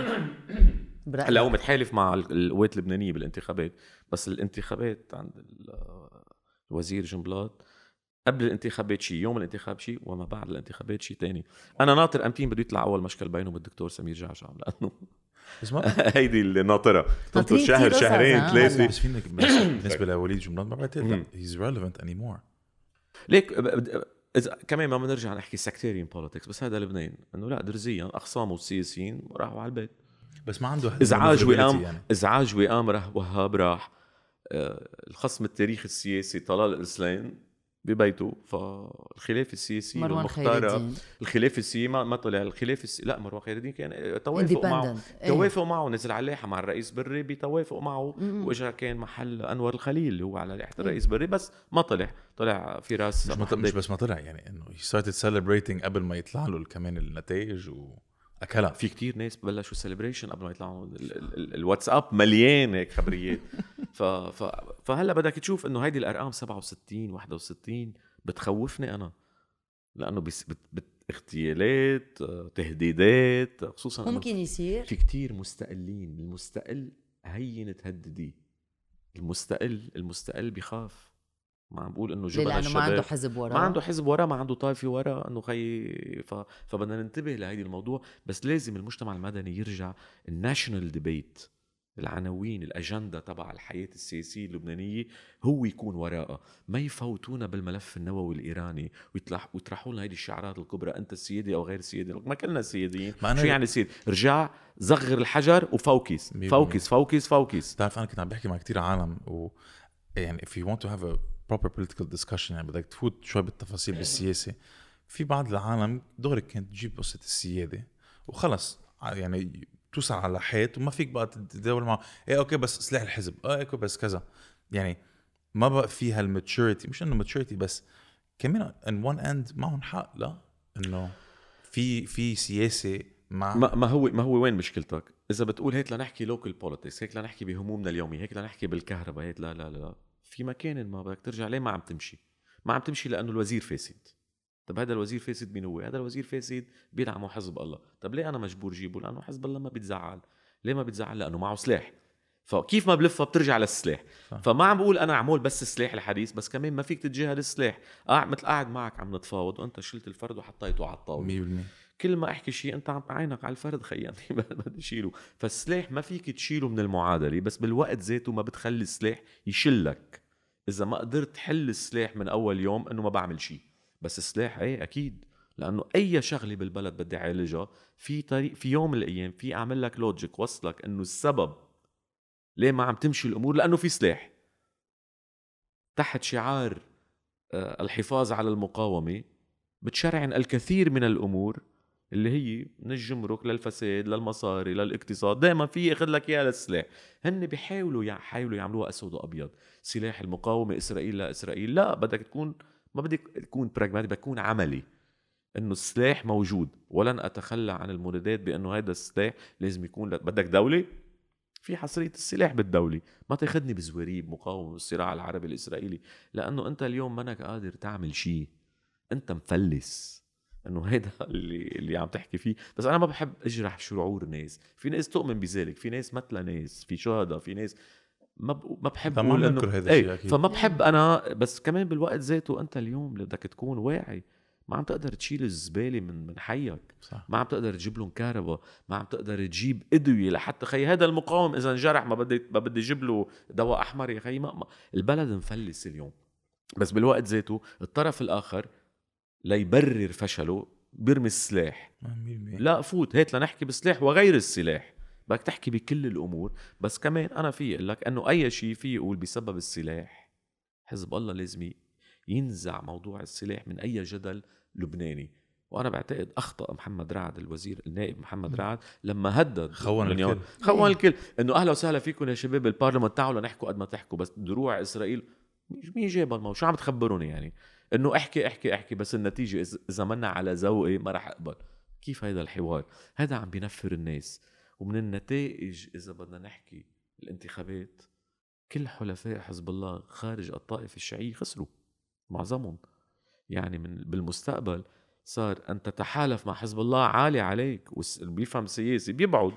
برأيك؟ هلا هو متحالف مع ال- القوات اللبنانية بالانتخابات بس الانتخابات عند ال- الوزير جنبلاط قبل الانتخابات شيء يوم الانتخاب شيء وما بعد الانتخابات شيء تاني. أنا ناطر أمتين بده يطلع أول مشكل بينه وبالدكتور سمير جعجع لأنه بس ما هيدي اللي ناطرة. تنطر شهر شهرين ثلاثة. بس فينك بالنسبة لوليد جنبلاط ما بعتقد. he's relevant anymore ليك إذا كمان ما بنرجع نحكي sectarian politics بس هذا لبنان إنه لا درزيا اخصامه السياسيين راحوا على البيت بس ما عنده ازعاج وئام يعني. ازعاج وئام رح وهاب راح آه، الخصم التاريخي السياسي طلال أرسلان ببيته. فالخلافه السياسيه مروان خير الخلافه السياسيه ما, ما طلع. الخلافه السي... لا مروان خير الدين كان توافقوا معه. independent توافقوا معه. نزل على اللائحة مع الرئيس بري بتوافقوا معه. وإجا كان محل أنور الخليل اللي هو على لائحة الرئيس بري. بس ما طلع. طلع فراس مش, مط... مش بس ما طلع يعني إنه هي started celebrating قبل ما يطلع له كمان النتائج واكلها في كتير ناس بلشوا سيلبريشن قبل ما يطلعوا ال- ال- ال- الواتساب مليان هيك خبريات. ف... ف... فهلأ بدك تشوف إنه هيدي الأرقام 67 61 بتخوفني أنا. لأنه بس... بت... بت... اغتيالات تهديدات خصوصا ممكن يصير. في كتير مستقلين. المستقل هين تهدديه المستقل المستقل بيخاف ما عم بقول إنه ليه؟ جبل لأنه ما عنده حزب وراه. ما عنده حزب وراه ما عنده طائفه وراه إنه خي ف... فبدنا ننتبه لهيدي الموضوع. بس لازم المجتمع المدني يرجع ال national debate العناوين الأجندة تبع الحياة السياسية اللبنانية هو يكون وراءها. ما يفوتونا بالملف النووي الإيراني ويطلع ويطرحوا لنا هيدي الشعارات الكبرى أنت السيادي أو غير السيادي ما كلنا سياديين شو يعني سيادي رجع صغر الحجر و focus. focus focus focus. بتعرف أنا كنت عم بحكي مع كتير عالم و يعني if you want to have a proper political discussion يعني بدك تفوت شوي بالتفاصيل بالسياسة. في بعض العالم دغري كانت تجيب قصة السيادة وخلص. يعني توصل على حيط وما فيك بقى تدور معه. إيه okay بس سلاح الحزب. آه okay بس كذا. يعني ما بقى فيها ال maturity مش إنه maturity بس كمان on one hand معهم حق. لا إنه في في سياسة مع ما, ما هو ما هو وين مشكلتك؟ إذا بتقول هيك لنحكي local politics، هيك لنحكي بهمومنا اليومية، هيك لنحكي بالكهرباء، هيك لا لا, لا. في مكان ما بدك ترجع ليه ما عم تمشي؟ ما عم تمشي لأنه الوزير فاسد. طب هذا الوزير فاسد مين هو؟ هذا الوزير فاسد بيدعمه حزب الله، طب ليه أنا مجبور جيبه؟ لأنه حزب الله ما بيتزعل، ليه ما بيتزعل؟ لأنه معه سلاح. فكيف ما بلفها بترجع للسلاح. فما عم بقول أنا عمول بس السلاح الحديث بس كمان ما فيك تتجاهل السلاح قاعد مثل قاعد معك عم نتفاوض وأنت شلت الفرد وحطيته على الطاولة 100% كل ما أحكي شيء أنت عم عينك على الفرد خياني بدي شيله فالسلاح ما فيك تشيله من المعادلة بس بالوقت ذاته ما بتخلي السلاح يشلك إذا ما قدرت تحل السلاح من أول يوم إنه ما بعمل شيء. بس السلاح إيه أكيد. لأنه أي شغلة بالبلد بدي أعالجها في طريق في يوم من الأيام في أعمل لك لوجيك وصلك إنه السبب ليه ما عم تمشي الأمور لأنه في سلاح. تحت شعار آه، الحفاظ على المقاومة بتشرعن الكثير من الأمور اللي هي من الجمرك للفساد للمصاري للاقتصاد. دائما في ياخذ لك اياها للسلاح هن بيحاولوا يحاولوا يعملوها أسود وأبيض. سلاح المقاومة إسرائيل لا إسرائيل. لا بدك تكون ما بدك تكون براغماتي بدك تكون عملي. إنه السلاح موجود. ولن أتخلى عن المنادات بأنه هذا السلاح لازم يكون لك. بدك دولة؟ في حصرية السلاح بالدولة. ما تاخذني بزواريب مقاومة بالصراع العربي الإسرائيلي. لأنه أنت اليوم منك قادر تعمل شيء. أنت مفلس. إنه هيدا اللي اللي عم تحكي فيه. بس أنا ما بحب أجرح شعور ناس. في ناس تؤمن بذلك في ناس مثل ناس في شهداء في ناس ما ب... ما بحب ما أقول بننكر إنه- هيدا الشيء إيه، أكيد. فما بحب أنا بس كمان بالوقت ذاته أنت اليوم اللي بدك تكون واعي. ما عم تقدر تشيل الزبالة من من حيك. صح. ما عم تقدر تجيب لهم كهرباء. ما عم تقدر تجيب أدوية لحتى خي هذا المقاوم إذا انجرح ما بدي ما بدي أجيب له دواء أحمر يا خي. ما ما- البلد مفلس اليوم. بس بالوقت ذاته الطرف الآخر ليبرر فشله بيرمي السلاح. 100% لا فوت هيك لنحكي بالسلاح وغير السلاح. بدك تحكي بكل الأمور بس كمان أنا في أقول لك إنه أي شيء في يقول بسبب السلاح حزب الله لازم ينزع موضوع السلاح من أي جدل لبناني. وأنا بعتقد أخطأ محمد رعد الوزير النائب محمد رعد لما هدد خون الكل. خون الكل. إنه أهلا وسهلا فيكم يا شباب البرلمان تعالوا نحكوا قد ما تحكوا بس دروع إسرائيل مين جاب الموضوع. شو عم تخبروني يعني؟ إنه أحكي أحكي أحكي بس النتيجة إذا منا على ذوقي ما راح أقبل. كيف هيدا الحوار؟ هذا عم بينفر الناس. ومن النتائج إذا بدنا نحكي الانتخابات كل حلفاء حزب الله خارج الطائفة الشيعية خسروا معظمهم. يعني من بالمستقبل صار أن تتحالف مع حزب الله عالي عليك بيفهم سياسي بيبعد.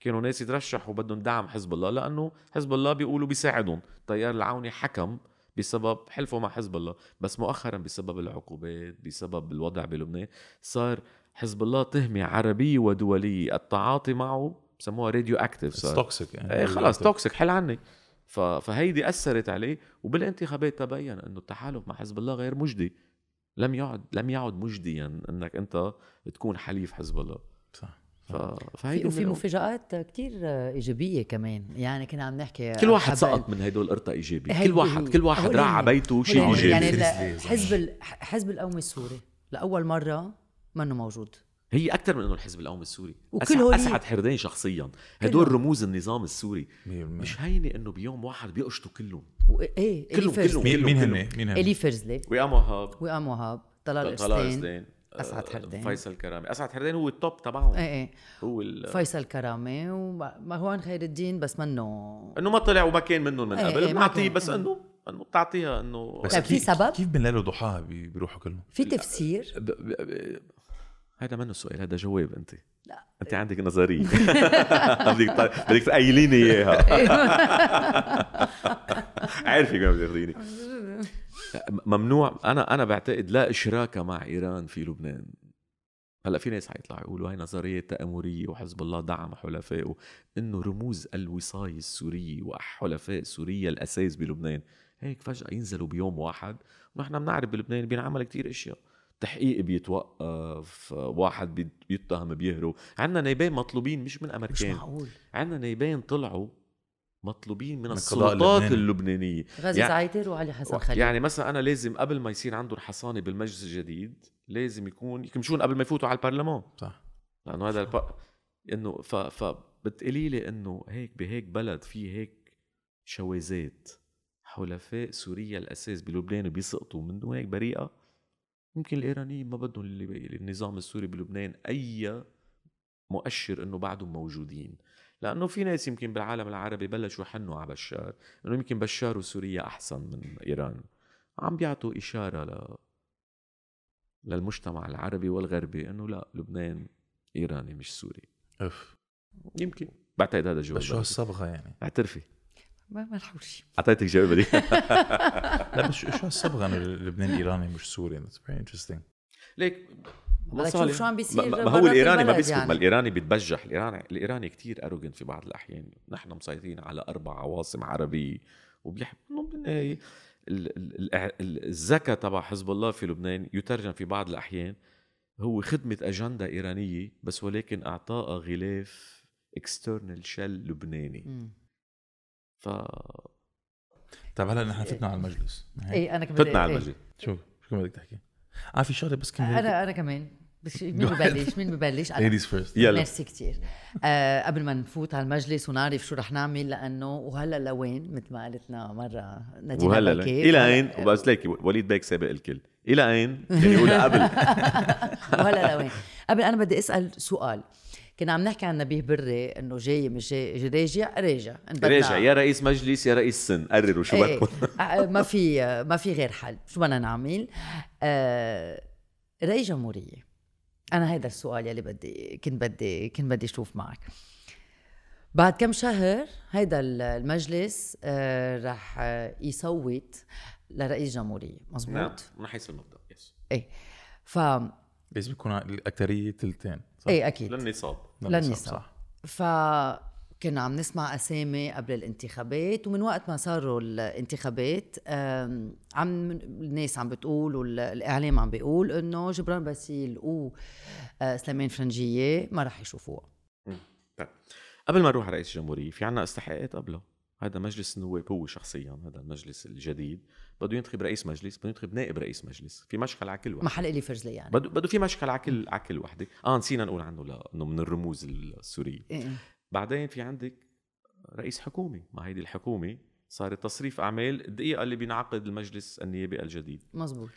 كانوا ناس يترشحوا بدهم دعم حزب الله لأنه حزب الله بيقولوا بيساعدهم. تيار العوني حكم بسبب حلفه مع حزب الله بس مؤخرا بسبب العقوبات بسبب الوضع بلبنان صار حزب الله تهمة عربية ودولية. التعاطي معه بسموها radioactive صار. toxic يعني. إيه خلص toxic حل عني. فهيدي أثرت عليه وبالانتخابات تبين إنه التحالف مع حزب الله غير مجدي. لم يعد لم يعد مجديا إنك أنت تكون حليف حزب الله. صح. ف... في فهيدي وفي مفاجآت كتير إيجابية كمان. يعني كنا عم نحكي كل واحد حبل- سقط من هدول القرطة ايجابي كل واحد. كل واحد راح. على بيته شيء. إيجابي. يعني. حزب ال- حزب القومي السوري لأول مرة منه موجود. هي أكثر من إنه الحزب القومي السوري. وكل هولي- اسعد حردين شخصيا. هدول كلهم. رموز النظام السوري. 100% مش هيني إنه بيوم واحد بيقشطوا كلهم. و- إيه كلهم- فرزلي مين كلهم. هن؟ مين هن؟ إلي فرزلي وئام وهاب. وئام وهاب. طلال طلال أسعد آه، حردين. فيصل كرامي. أسعد حردين هو التوب تبعهم. إيه إيه. هو ال... فيصل كرامه ومروان خير الدين بس منه. إنه ما طلع وما كان منهم من إيه، قبل إيه، ما بنعطيه. بس إيه. انه إنه بتعطيها إنه بس طيب في سبب؟ كيف بنلاقي ضحاها بي- بيروحوا كلهم؟ في تفسير. ب... ب... ب... هذا منه سؤال هذا جواب أنت. لا. أنت عندك نظرية. بدك بدك تقيليني إياها. عارفك وين بدك تاخذيني ممنوع. أنا أنا بعتقد لا إشراك مع إيران في لبنان. هلأ في ناس حيطلعوا يقولوا هاي نظرية تامريه وحزب الله دعم حلفائه انه رموز الوصاية السورية وحلفاء سوريا الأساس بلبنان. هيك فجأة ينزلوا بيوم واحد ونحن بنعرف بلبنان بينعمل كتير أشياء. تحقيق بيتوقف واحد بي- بيتهم بيهرب. عندنا نايبين مطلوبين مش من مش امريكان معقول. عندنا نايبين طلعوا مطلوبين من, من السلطات اللبناني. اللبنانية. غازي يعني- زعيتر وعلي حسن خليل. يعني مثلا أنا لازم قبل ما يصير عندهم حصانة بالمجلس الجديد لازم يكون يكمشون قبل ما يفوتوا على البرلمان. صح. لأنه هذا الب... إنه ف... فبتقولي لي إنه هيك بهيك بلد في هيك شواذات حلفاء سوريا الأساس بلبنان بيسقطوا. منه هيك بريئة يمكن الإيرانيين ما بدهم النظام السوري بلبنان أي مؤشر إنه بعدهم موجودين. لأنه في ناس يمكن بالعالم العربي بلشوا يحنوا على بشار إنه يمكن بشار وسوريا أحسن من إيران. عم بيعطوا إشارة ل... للمجتمع العربي والغربي إنه لا لبنان إيراني مش سوري. اف يمكن. بعتقد هذا الجواب بس شو هالصبغه يعني. اعترفي. ما ما نحوش أعطيتك جواب دي لا بس شو شو هالصبغه إنه لبنان إيراني مش سوري it's very interesting ليك بدك تشوف شو عم بيصير ما هو الإيراني ما بيسكت يعني. ما الإيراني بيتبجح الايراني الإيراني كثير arrogant في بعض الأحيان نحن مسيطرين على أربع عواصم عربية وبيحب إنه بالنهايه ال- ال- ال- الذكاء تبع حزب الله في لبنان يترجم في بعض الأحيان هو خدمة أجندة إيرانية بس ولكن اعطائها غلاف external shell لبناني. ف طيب هلا نحن فتنا على المجلس هيك. إيه أنا كمان فتنا على إيه. المجلس شو شو بدك تحكي؟ آه في شغله بس كمان أنا أنا كمان. بس مين ببلش؟ مين ببلش؟ أنا. ladies first يلا. ميرسي كتير. آه قبل ما نفوت على المجلس ونعرف شو رح نعمل لأنه وهلا لوين؟ مثل ما قالتنا مرة نادينا وهلا إلى أين؟ وبس ليك وليد بيك سابق الكل. إلى أين؟ يعني قبل. وهلا لوين؟ قبل أنا بدي أسأل سؤال. كنا عم نحكي عن نبيه بري إنه جاي مش جاي راجع راجع. راجع يا رئيس مجلس يا رئيس سن. قرروا شو إيه، بدكم. آه، ما في ما في غير حل. شو بدنا نعمل؟ آه رئيس جمهورية أنا هيدا السؤال يلي بدي كنت بدي كنت بدي أشوف معك. بعد كم شهر هيدا المجلس آه رح يصوت لرئيس جمهورية. مزبوط؟ نعم من حيث المبدا يس إيه. ف لازم يكون الأكثرية ثلثين إيه أكيد. للنصاب. للنصاب،. صح. فكنا عم نسمع أسامي قبل الانتخابات ومن وقت ما صاروا الانتخابات عم الناس عم بتقول والاعلام عم بيقول إنه جبران باسيل و آه، فرنجية ما رح يشوفوها. طيب. قبل ما نروح على رئيس الجمهورية في عنا استحقاقات قبله؟ هذا مجلس النواب هو شخصيا هذا المجلس الجديد. بده ينتخب رئيس مجلس بده ينتخب نائب رئيس مجلس. في مشكل على كل وحدة. محل إلي فرجلي يعني. بده بده في مشكل على كل على كل وحدة. آه نسينا نقول عنه لأنه من الرموز السورية. إيه. بعدين في عندك رئيس حكومه ما هيدي الحكومة صارت تصريف أعمال الدقيقة اللي بينعقد المجلس النيابي الجديد. مزبوط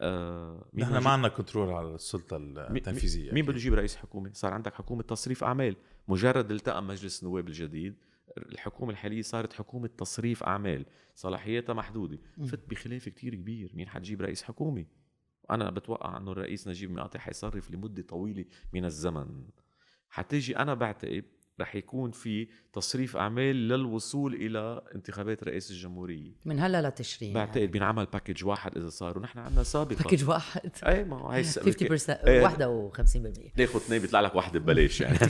آه نحن ما عندنا كنترول على السلطة التنفيذية مين بده يجيب رئيس حكومة؟ صار عندك حكومة تصريف أعمال، مجرد التقى مجلس النواب الجديد. الحكومة الحالية صارت حكومة تصريف أعمال، صلاحياتها محدودة، فت بخلاف كتير كبير، مين حتجيب رئيس حكومة؟ أنا بتوقع إنه الرئيس نجيب ميقاتي حيصرف لمدة طويلة من الزمن. حتيجي أنا بعتقد رح يكون في تصريف أعمال للوصول إلى انتخابات رئيس الجمهورية. من هلا لتشرين بعتقد بينعمل package واحد إذا صار ونحن عندنا سابقا package واحد؟ أي ما هو هي الس- 50% إيه. 51% تاخذ اثنين بيطلع لك واحدة ببلاش يعني.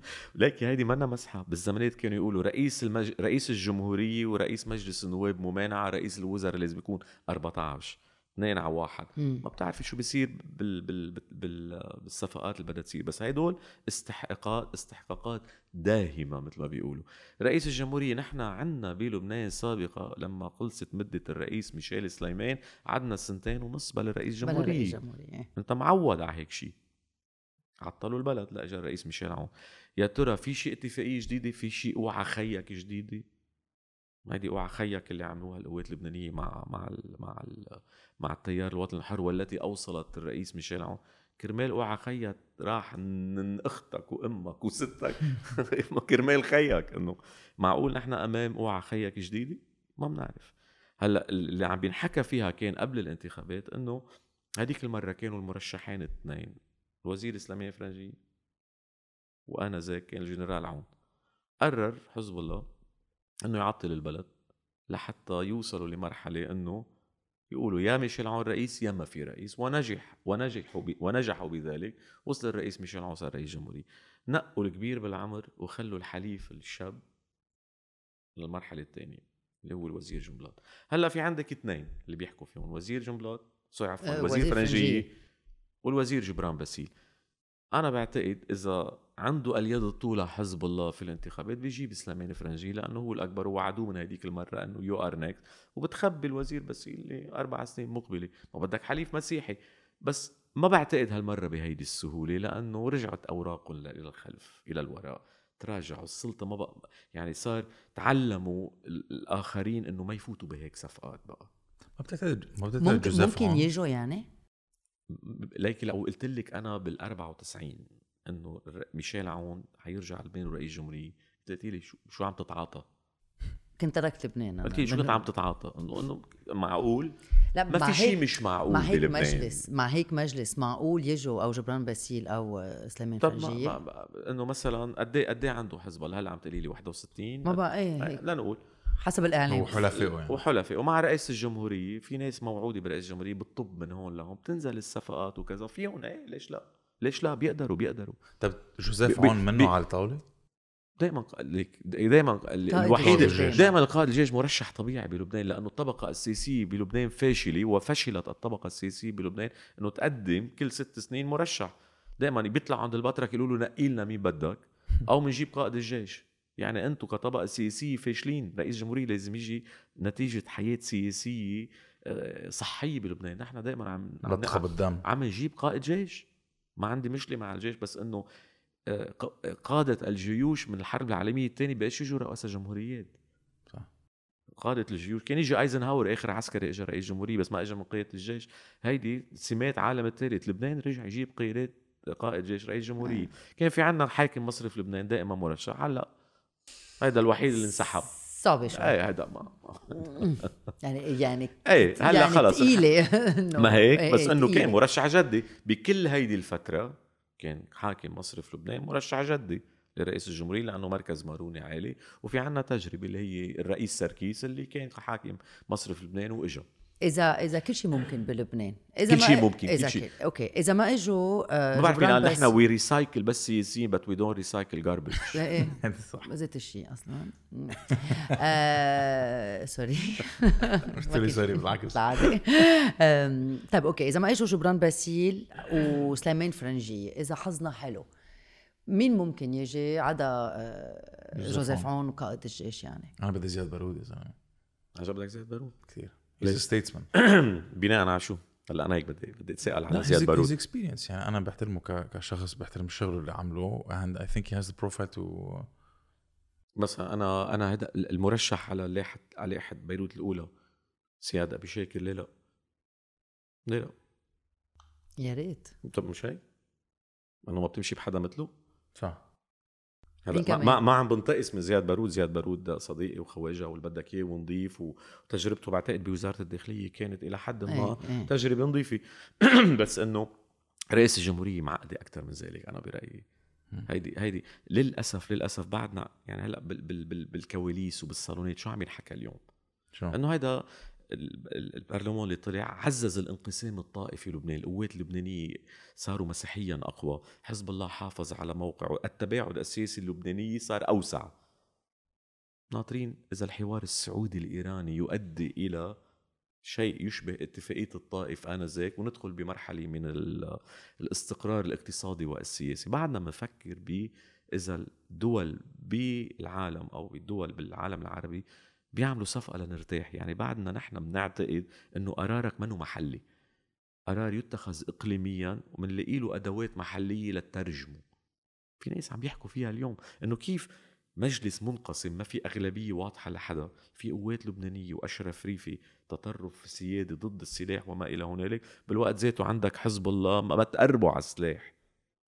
لكن هيدي منا مزحة. بالزمانات كانوا يقولوا رئيس المج... رئيس الجمهورية ورئيس مجلس النواب ممانعة رئيس الوزراء لازم يكون 14 اثنين على واحد. مم. ما بتعرفي شو بيصير بال... بال... بال... بال... بالصفقات اللي بدها تصير بس هدول استحقاقات استحقاقات داهمة مثل ما بيقولوا. رئيس الجمهورية نحن عنا بلبنان سابقة لما خلصت مدة الرئيس ميشيل سليمان عدنا سنتين ونص بلا رئيس بلا جمهورية. رئيس جمهورية انت معود على هيك شيء عطلوا البلد لاجى الرئيس ميشيل عون. يا ترى في شيء اتفاقية جديدة؟ في شيء اوعى خيك جديدة؟ ما هيدي اوعى خيك اللي عملوها القوات اللبنانية مع مع ال مع ال مع التيار الوطني الحر والتي أوصلت الرئيس ميشيل عون. كرمال أوعى خيك راح من أختك وأمك وستك. كرمال خيك إنه معقول نحن أمام أوعى خيك جديدة؟ ما بنعرف. هلأ اللي عم بينحكى فيها كان قبل الانتخابات إنه هذيك المرة كانوا المرشحين اثنين الوزير سليمان فرنجي وآنذاك كان الجنرال عون. قرر حزب الله إنه يعطل البلد لحتى يوصلوا لمرحلة إنه يقولوا يا ميشيل عون رئيس يا ما في رئيس. ونجح ونجحوا. ونجحوا بذلك. وصل الرئيس ميشيل عون صار رئيس جمهوريه نقوا الكبير بالعمر وخلوا الحليف الشاب للمرحلة الثانية اللي هو الوزير جنبلاط هلأ في عندك اثنين اللي بيحكوا فيهم. وزير جنبلاط sorry عفوا آه، وزير فرنجية. والوزير جبران باسيل. أنا بعتقد إذا عنده اليد الطولى حزب الله في الانتخابات بيجيب سليمان فرنجية لأنه هو الأكبر ووعدوه من هذيك المرة أنه you are next وبتخبي الوزير باسيل لاربع سنين مقبلة. ما بدك حليف مسيحي. بس ما بعتقد هالمرة بهيدي السهولة لأنه رجعت اوراقهم إلى الخلف إلى الوراء. تراجعوا السلطة ما بقى يعني صار تعلموا ال- الآخرين إنه ما يفوتوا بهيك صفقات بقى. ما بتعتقد ما بتعتقد ممكن ممكن؟ يجوا يعني؟ ليك لو قلت لك أنا بال 94 إنه ميشيل عون حيرجع لبنان رئيس جمهورية. قلت لي شو شو عم تتعاطى؟ كنت تركت لبنان. قلت لي شو كنت عم تتعاطى؟ إنه إنه معقول؟ لا ما في شيء مش معقول مع هيك بلبنان. مجلس مع هيك مجلس. معقول يجوا أو جبران باسيل أو سليمان طب ما ما- إنه مثلا قد إيه قد إيه عنده حزب؟ الله هلأ عم تقولي لي 61 ما بقى إيه هيك. لنقول. حسب الاعلام وحلفائه يعني. وحلفاء ومع رئيس الجمهورية في ناس موعودة برئيس الجمهورية بتطب من هون لهون بتنزل الصفقات وكذا. فيهم إيه ليش لا؟ ليش لا؟ بيقدروا بيقدروا. طب جوزيف عون منه بي- على الطاولة؟ دائما لك دائما قائد الوحيد الجيش. دائما قائد الجيش مرشح طبيعي بلبنان لأنه الطبقة السياسية بلبنان فاشلة وفشلت الطبقة السياسية بلبنان إنه تقدم كل ست سنين مرشح. دائما بيطلع عند البطرك يقولوا له نقي لنا مين بدك أو بنجيب قائد الجيش. يعني أنتم كطبقة سياسية فاشلين رئيس جمهورية لازم يجي نتيجة حياة سياسية آه، صحية بلبنان. نحن دائما عم عم عم نجيب قائد جيش. ما عندي مشكلة مع الجيش بس إنه آه، ق- قادة الجيوش من الحرب العالمية الثانية بقاش يجوا رؤساء جمهوريات. صح. قادة الجيوش كان يجي آيزنهاور آخر عسكري اجى رئيس جمهورية بس ما اجى من قيادة الجيش. هيدي سمات عالم الثالث لبنان رجع يجيب قيادات قائد جيش رئيس جمهورية. كان في عنا حاكم مصرف لبنان دائما مرشح. هلأ هيدا الوحيد اللي انسحب. صعبه شوي. إيه هيدا ما يعني يعني إيه هلا يعني خلص. ثقيله ما هيك؟ إيه، بس إنه. كان مرشح جدي بكل هيدي الفترة كان حاكم مصرف لبنان مرشح جدي لرئيس الجمهورية لأنه مركز ماروني عالي. وفي عنا تجربة اللي هي الرئيس سركيس اللي كان حاكم مصرف لبنان وإجا. إذا إذا كل شيء ممكن بلبنان. إذا كل شيء ممكن، كل إذا شيء. كل- okay. إذا ما إجوا آه، ما بعرف فينا نحن بس- we recycle بس سياسيين بس we don't recycle garbage إيه. صح. ما زيت الشيء أصلا. آه، sorry. قلت لي سوري بالعكس. طيب okay. إذا ما إجوا جبران باسيل وسليمان فرنجيه إذا حظنا حلو مين ممكن يجي عدا آه، جوزيف عون. وقائد الجيش يعني؟ أنا بدي زياد بارود يا زلمة. عجبك زياد بارود كثير؟ he's statesman بناء على شو؟ هلأ أنا هيك بدي بدي أتساءل عن زياد his بارود experience يعني أنا بحترمه ك- كشخص بحترم الشغل اللي عمله and I think he has the profile to بس أنا أنا هذا المرشح على لائحه على لائحة بيروت الأولى زياد أبي شاكر ليه لا؟ ليه لا؟ يا ريت طب مش هيك؟ انه ما بتمشي بحدا مثله؟ صح هلا ما؟ ما, عم بنتقص من زياد بارود، زياد بارود صديقي وخواجة واللي بدك اياه ونضيف وتجربته بعتقد بوزارة الداخلية كانت إلى حد ما إيه، إيه. تجربة نظيفه بس إنه رئيس الجمهورية معقدة أكثر من ذلك أنا برأيي هيدي هيدي للاسف للأسف بعدنا يعني هلأ بال بال بال بالكواليس وبالصالونات شو عم ينحكى اليوم؟ شو إنه هيدا البرلمان اللي طلع عزز الانقسام الطائفي لبنان القوات اللبنانية صاروا مسيحيا أقوى. حزب الله حافظ على موقعه. التباعد السياسي اللبناني صار أوسع. ناطرين إذا الحوار السعودي الإيراني يؤدي إلى شيء يشبه اتفاقية الطائف آنذاك وندخل بمرحلة من ال- الاستقرار الاقتصادي والسياسي. بعدنا بنفكر ب إذا الدول بالعالم أو الدول بالعالم العربي بيعملوا صفقة لنرتاح. يعني بعدنا نحن بنعتقد إنه قرارك منه محلي قرار يتخذ اقليميا ومنلاقي له أدوات محلية للترجمة. في ناس عم يحكوا فيها اليوم إنه كيف مجلس منقسم ما في أغلبية واضحة لحدا. في قوات لبنانية وأشرف ريفي تطرف سيادي ضد السلاح وما إلى هنالك. بالوقت ذاته عندك حزب الله ما بتقربوا على السلاح.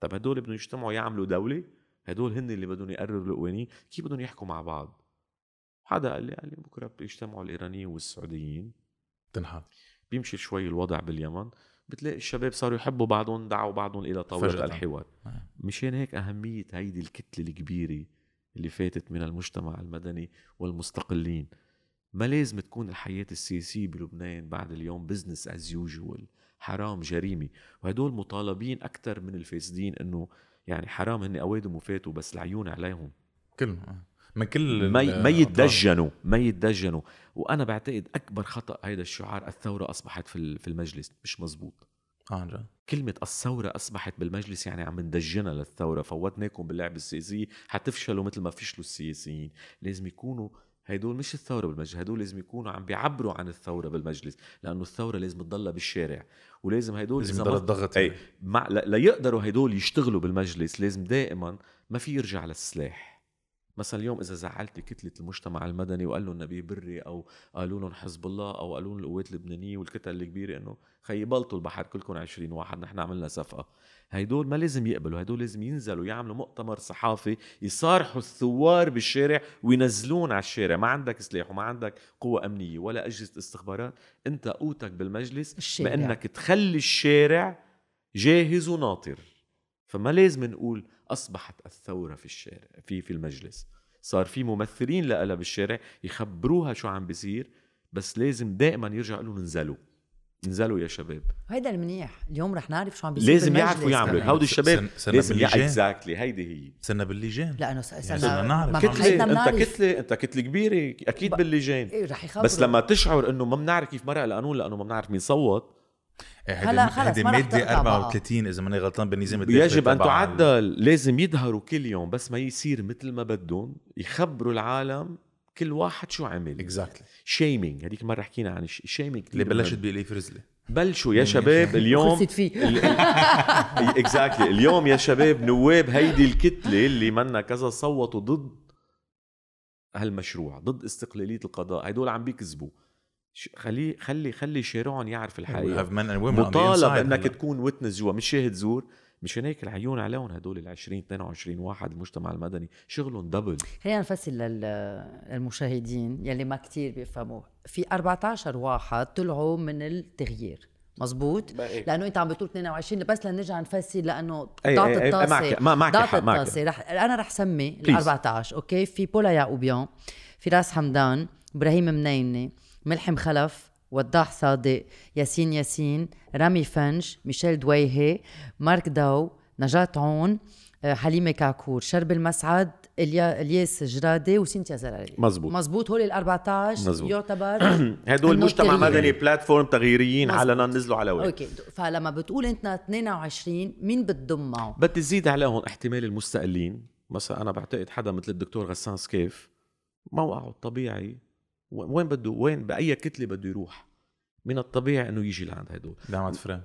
طب هدول بدهم يجتمعوا يعملوا دولة؟ هدول هن اللي بدهم يقرروا القوانين. كيف بدهم يحكوا مع بعض؟ حدا قال لي قال لي بكرة بيجتمعوا الإيرانيين والسعوديين. تنحل بيمشي شوي الوضع باليمن بتلاقي الشباب صاروا يحبوا بعضهم دعوا بعضهم إلى طاوله. الحوار. آه. مشان هيك أهمية هيدي الكتلة الكبيرة اللي فاتت من المجتمع المدني والمستقلين. ما لازم تكون الحياة السياسية بلبنان بعد اليوم business as usual حرام جريمة. وهدول مطالبين أكثر من الفاسدين إنه يعني حرام هن أوادم وفاتوا بس العيون عليهم. كلهم آه. من كل ما ما. يتدجنوا ما يتدجنوا وأنا بعتقد أكبر خطأ هيدا الشعار الثورة أصبحت في في المجلس مش مزبوط جد كلمة الثورة أصبحت بالمجلس يعني عم ندجنها للثورة فوتناكم باللعبة السياسية حتفشلوا مثل ما فشلوا السياسيين لازم يكونوا هدول مش الثورة بالمجلس هدول لازم يكونوا عم بيعبروا عن الثورة بالمجلس لأنه الثورة لازم تضلها بالشارع ولازم هدول لازم يضل ما- الضغط. مع لا ليقدروا هدول يشتغلوا بالمجلس لازم دائما ما في يرجع للسلاح مثلا اليوم إذا زعلت كتلة المجتمع المدني وقال لهم نبيه بري أو قالوا لهم حزب الله أو قالوا لهم القوات اللبنانية والكتل الكبيره إنه خيي بلطوا البحر كلكم 20 واحد نحن عملنا صفقة. هدول ما لازم يقبلوا هدول لازم ينزلوا يعملوا مؤتمر صحافي يصارحوا الثوار بالشارع وينزلون على الشارع. ما عندك سلاح وما عندك قوة أمنية ولا أجهزة استخبارات أنت قوتك بالمجلس الشارع. بأنك تخلي الشارع جاهز وناطر. فما لازم نقول أصبحت الثورة في الشارع في في المجلس. صار في ممثلين لها بالشارع يخبروها شو عم بيصير بس لازم دائما يرجع لهم انزلوا. انزلوا يا شباب. هيدا المنيح. اليوم رح نعرف شو عم بيصير لازم يعرفوا يعملوا. هودي الشباب سن- سنة لازم. اكزاكتلي هيدي هي. صرنا باللجان. لأنه صرنا صرنا نعرف. ما كتلة، أنت كتله أنت كتلة كبيرة أكيد ب- باللجان. إيه رح يخبروا. بس لما تشعر إنه ما بنعرف كيف مرق القانون لأنه ما بنعرف مين صوت هلا خلص هيدي ما رح ماده تقطع بقى. 34 إذا ماني غلطان بالنظام الداخلي يجب أن تعدل لازم يظهروا كل يوم بس ما يصير مثل ما بدهم يخبروا العالم كل واحد شو عمل. Exactly shaming هذيك المره حكينا عن ال shaming اللي بلشت بإيلي فرزلي بلشوا يا شباب اليوم خلصت فيه. Exactly اليوم يا شباب نواب هيدي الكتلة اللي منا كذا صوتوا ضد هالمشروع ضد استقلالية القضاء هدول عم بيكذبوا. ش- خلي خلي خلي شارعهم يعرف الحقيقة. مطالب إنك. تكون witness جوا مش شاهد زور. مشان هيك العيون عليهم هدول ال 20 22 واحد المجتمع المدني. شغلهم double خلينا لل- للمشاهدين يلي ما كتير بيفهموا. في 14 واحد طلعوا من التغيير. مزبوط بقى. لأنه أنت عم بتقول 22 بس لنرجع نفصل لأنه أي- ضغط أي- أي- الطاسة. معك- ما- معك ضغط الطاسة. رح أنا رح سمي ال Please. 14 أوكي؟ في بولا يعقوبيان فراس حمدان إبراهيم منينه ملحم خلف وضاح صادق ياسين ياسين رامي فنج ميشيل دويهي مارك داو نجاة عون آه، حليمة كعكور شربل مسعد إليا إلياس جرادي وسينتيا زرازير مزبوط. مزبوط هول ال 14 مزبوط. يعتبر هدول مجتمع. مدني platform تغييريين. علنا نزلوا على وين أوكي فلما بتقول انت 22 مين بتضم معه؟ بدي تزيد عليهم احتمال المستقلين مثلا أنا بعتقد حدا مثل الدكتور غسان سكيف موقعه الطبيعي وين بده وين بأي كتلة بده يروح؟ من الطبيعي إنه يجي لعند هدول. نعمة فريم.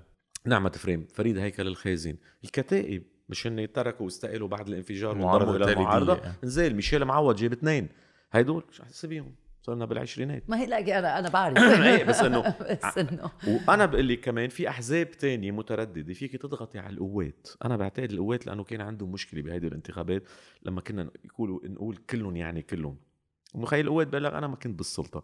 نعمة فريم. فريد هيكل الخازن الكتائب مش هن تركوا واستقالوا بعد الانفجار وانضموا إلى. المعارضة؟ نزل ميشيل معوض جاب اثنين. هدول شو حاسس بيهم؟ صرنا بالعشرينات. ما هي لا أنا أنا بعرف. إيه، بس إنه- بس إنه. وأنا بقول لك كمان في أحزاب تانية مترددة. فيك تضغطي على القوات. أنا بعتقد القوات لأنه كان عنده مشكلة بهيدي الانتخابات لما كنا يقولوا نقول كلهم يعني كلهم. مخيل بقول لك أنا ما كنت بالسلطة.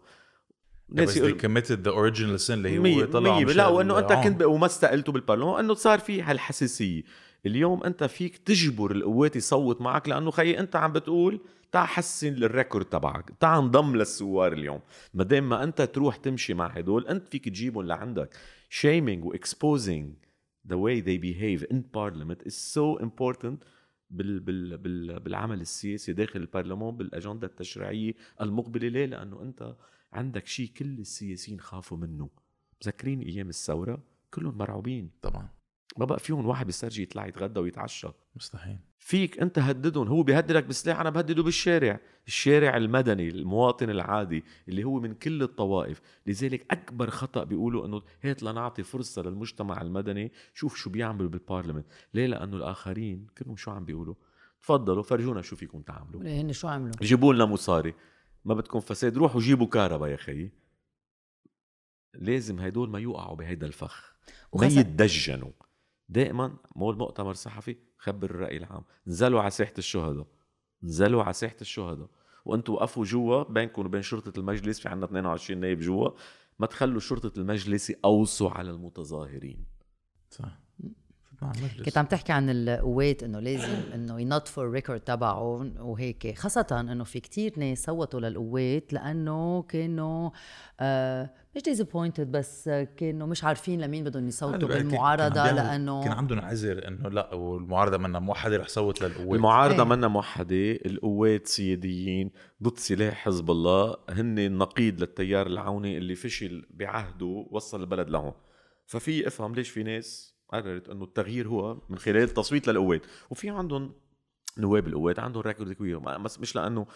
بس ناس يقول committed the original sin اللي هو طلع مية. لا وأنه أنت. كنت وما استقلتوا بالبرلمان انه صار في هالحساسية. اليوم أنت فيك تجبر القوات يصوت معك لأنه خيي أنت عم بتقول تعا حسن الريكورد تبعك تعا انضم للثوار اليوم. ما دام ما أنت تروح تمشي مع هدول أنت فيك تجيبهم لعندك. Shaming و exposing the way they behave in parliament is so important بال بال بال بالعمل السياسي داخل البرلمان بالأجندة التشريعية المقبلة. ليه؟ لأنه أنت عندك شيء كل السياسيين خافوا منه. مذكرين أيام الثورة؟ كلهم مرعوبين. طبعا. ما بقى فيهم واحد بيسترجي يطلع يتغدى ويتعشى. مستحيل. فيك أنت هددهم هو بيهددك بسلاح أنا بهدده بالشارع. الشارع المدني المواطن العادي اللي هو من كل الطوائف. لذلك أكبر خطأ بيقولوا إنه هات لنعطي فرصة للمجتمع المدني شوف شو بيعملوا بالبارلمنت ليه؟ لأنه الآخرين كلهم شو عم بيقولوا؟ تفضلوا فرجونا شو فيكم تعملوا. هن شو عملوا؟ جيبوا لنا مصاري. ما بدكم فساد روحوا جيبوا كهرباء يا خيي. لازم هدول ما يوقعوا بهيدا الفخ. ما يتدجنوا. دائما مول مؤتمر صحفي خبر الرأي العام. نزلوا على ساحة الشهداء. نزلوا على ساحة الشهداء. وأنتوا وقفوا جوا بينكم وبين شرطة المجلس في عندنا 22 نايب جوا ما تخلوا شرطة المجلس يقوصوا على المتظاهرين. صح. المجلس كنت عم تحكي عن القوات إنه لازم إنه ينظفوا الريكورد تبعهم وهيك خاصة إنه في كتير ناس صوتوا للقوات لأنه كانوا آه مش disappointed بس كانوا مش عارفين لمين بدهم يصوتوا بيعمل- لأنه كان عندهم عذر إنه لا والمعارضة منا موحدة رح صوت للقوات. المعارضة إيه. منا موحدة القوات سياديين ضد سلاح حزب الله هن النقيض للتيار العوني اللي فشل بعهده وصل البلد لهون. ففي إفهم ليش في ناس قررت إنه التغيير هو من خلال التصويت للقوات. وفي عندهم نواب القوات عندهم record كبير بس مش لأنه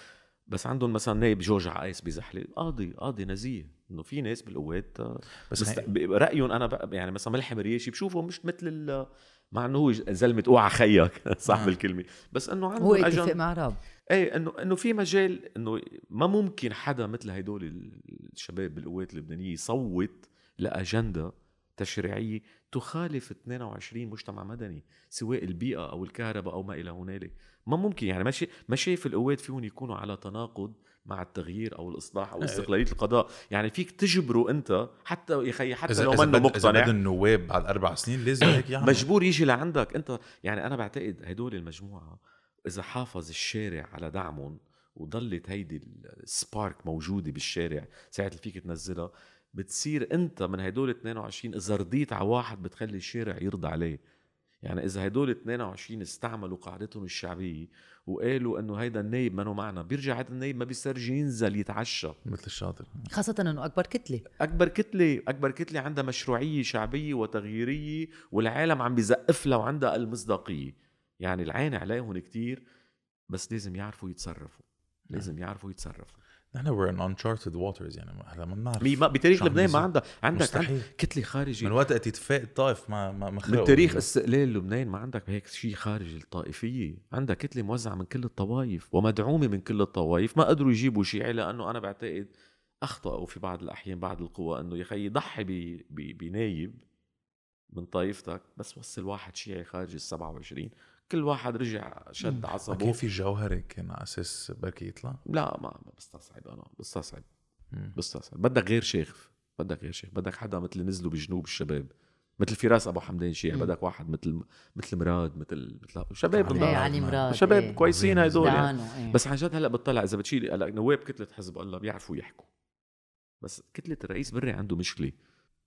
بس عندهم مثلا نائب جورج عقايس بزحلة. قاضي قاضي نزيه. إنه في ناس بالقوات آه، بس بس هي- رأيهم أنا يعني مثلا ملحم رياشي بشوفه مش مثل ال- مع إنه هو زلمة اوعى خيك صاحب آه. الكلمة. بس إنه عنده هو أجن- اتفق مع راب. إيه إنه إنه في مجال إنه ما ممكن حدا مثل هدول الشباب بالقوات اللبنانية يصوت لأجندة تشريعية تخالف 22 مجتمع مدني سواء البيئة أو الكهرباء أو ما إلى هنالك. ما ممكن يعني ما ما شايف القوات فيهم يكونوا على تناقض مع التغيير أو الإصلاح أو استقلالية القضاء؟ يعني فيك تجبره أنت حتى يا حتى اذا لو إذا منه إذا مقتنع. بدهم النواب بعد أربع سنين لازم هيك يعملوا. مجبور يجي لعندك أنت. يعني أنا بعتقد هدول المجموعة إذا حافظ الشارع على دعمهم وضلت هيدي السبارك موجودة بالشارع ساعه اللي فيك تنزلها. بتصير انت من هدول 22 إذا رضيت على واحد بتخلي الشارع يرضى عليه. يعني إذا هدول 22 استعملوا قاعدتهم الشعبية وقالوا إنه هيدا النايب منه معنا بيرجع هذا النايب ما بيسترجي ينزل يتعشى. مثل الشاطر. خاصة إنه أكبر كتلة. أكبر كتلة أكبر كتلة عندها مشروعية شعبية وتغييرية والعالم عم بيزقف لها وعندها المصداقية. يعني العين عليهم كتير بس لازم يعرفوا يتصرفوا. لازم يعرفوا يتصرفوا. نحن we're in uncharted waters يعني هلا ما بنعرف ما بتاريخ لبنان ما. عندها عندك. عندك كتلة خارجي من وقت اتفاق الطائف ما ما ما من تاريخ ال- استقلال لبنان ما عندك هيك شيء خارج الطائفية عندها كتلة موزعة من كل الطوائف ومدعومة من كل الطوائف ما قدروا يجيبوا شيعي لأنه أنا بعتقد أخطأوا في بعض الأحيان بعض القوى أنه يا خيي ضحي بنايب من طائفتك بس وصل واحد شيعي خارج ال 27 كل واحد رجع شد ما عصبه. كان في جوهري كان على أساس بركي يطلع؟ لا ما بستصعب أنا بستصعب. بستصعب. بدك غير شيخ بدك غير شيخ. بدك حدا مثل نزلوا بجنوب الشباب. مثل فراس أبو حمدان مم. بدك واحد مثل مثل مراد مثل مثل شباب علي إيه علي مراد شباب إيه. كويسين هدول يعني. إيه. بس عن جد هلأ بتطلع إذا بتشيل هلأ نواب كتلة حزب الله بيعرفوا يحكوا. بس كتلة الرئيس بري عنده مشكلة.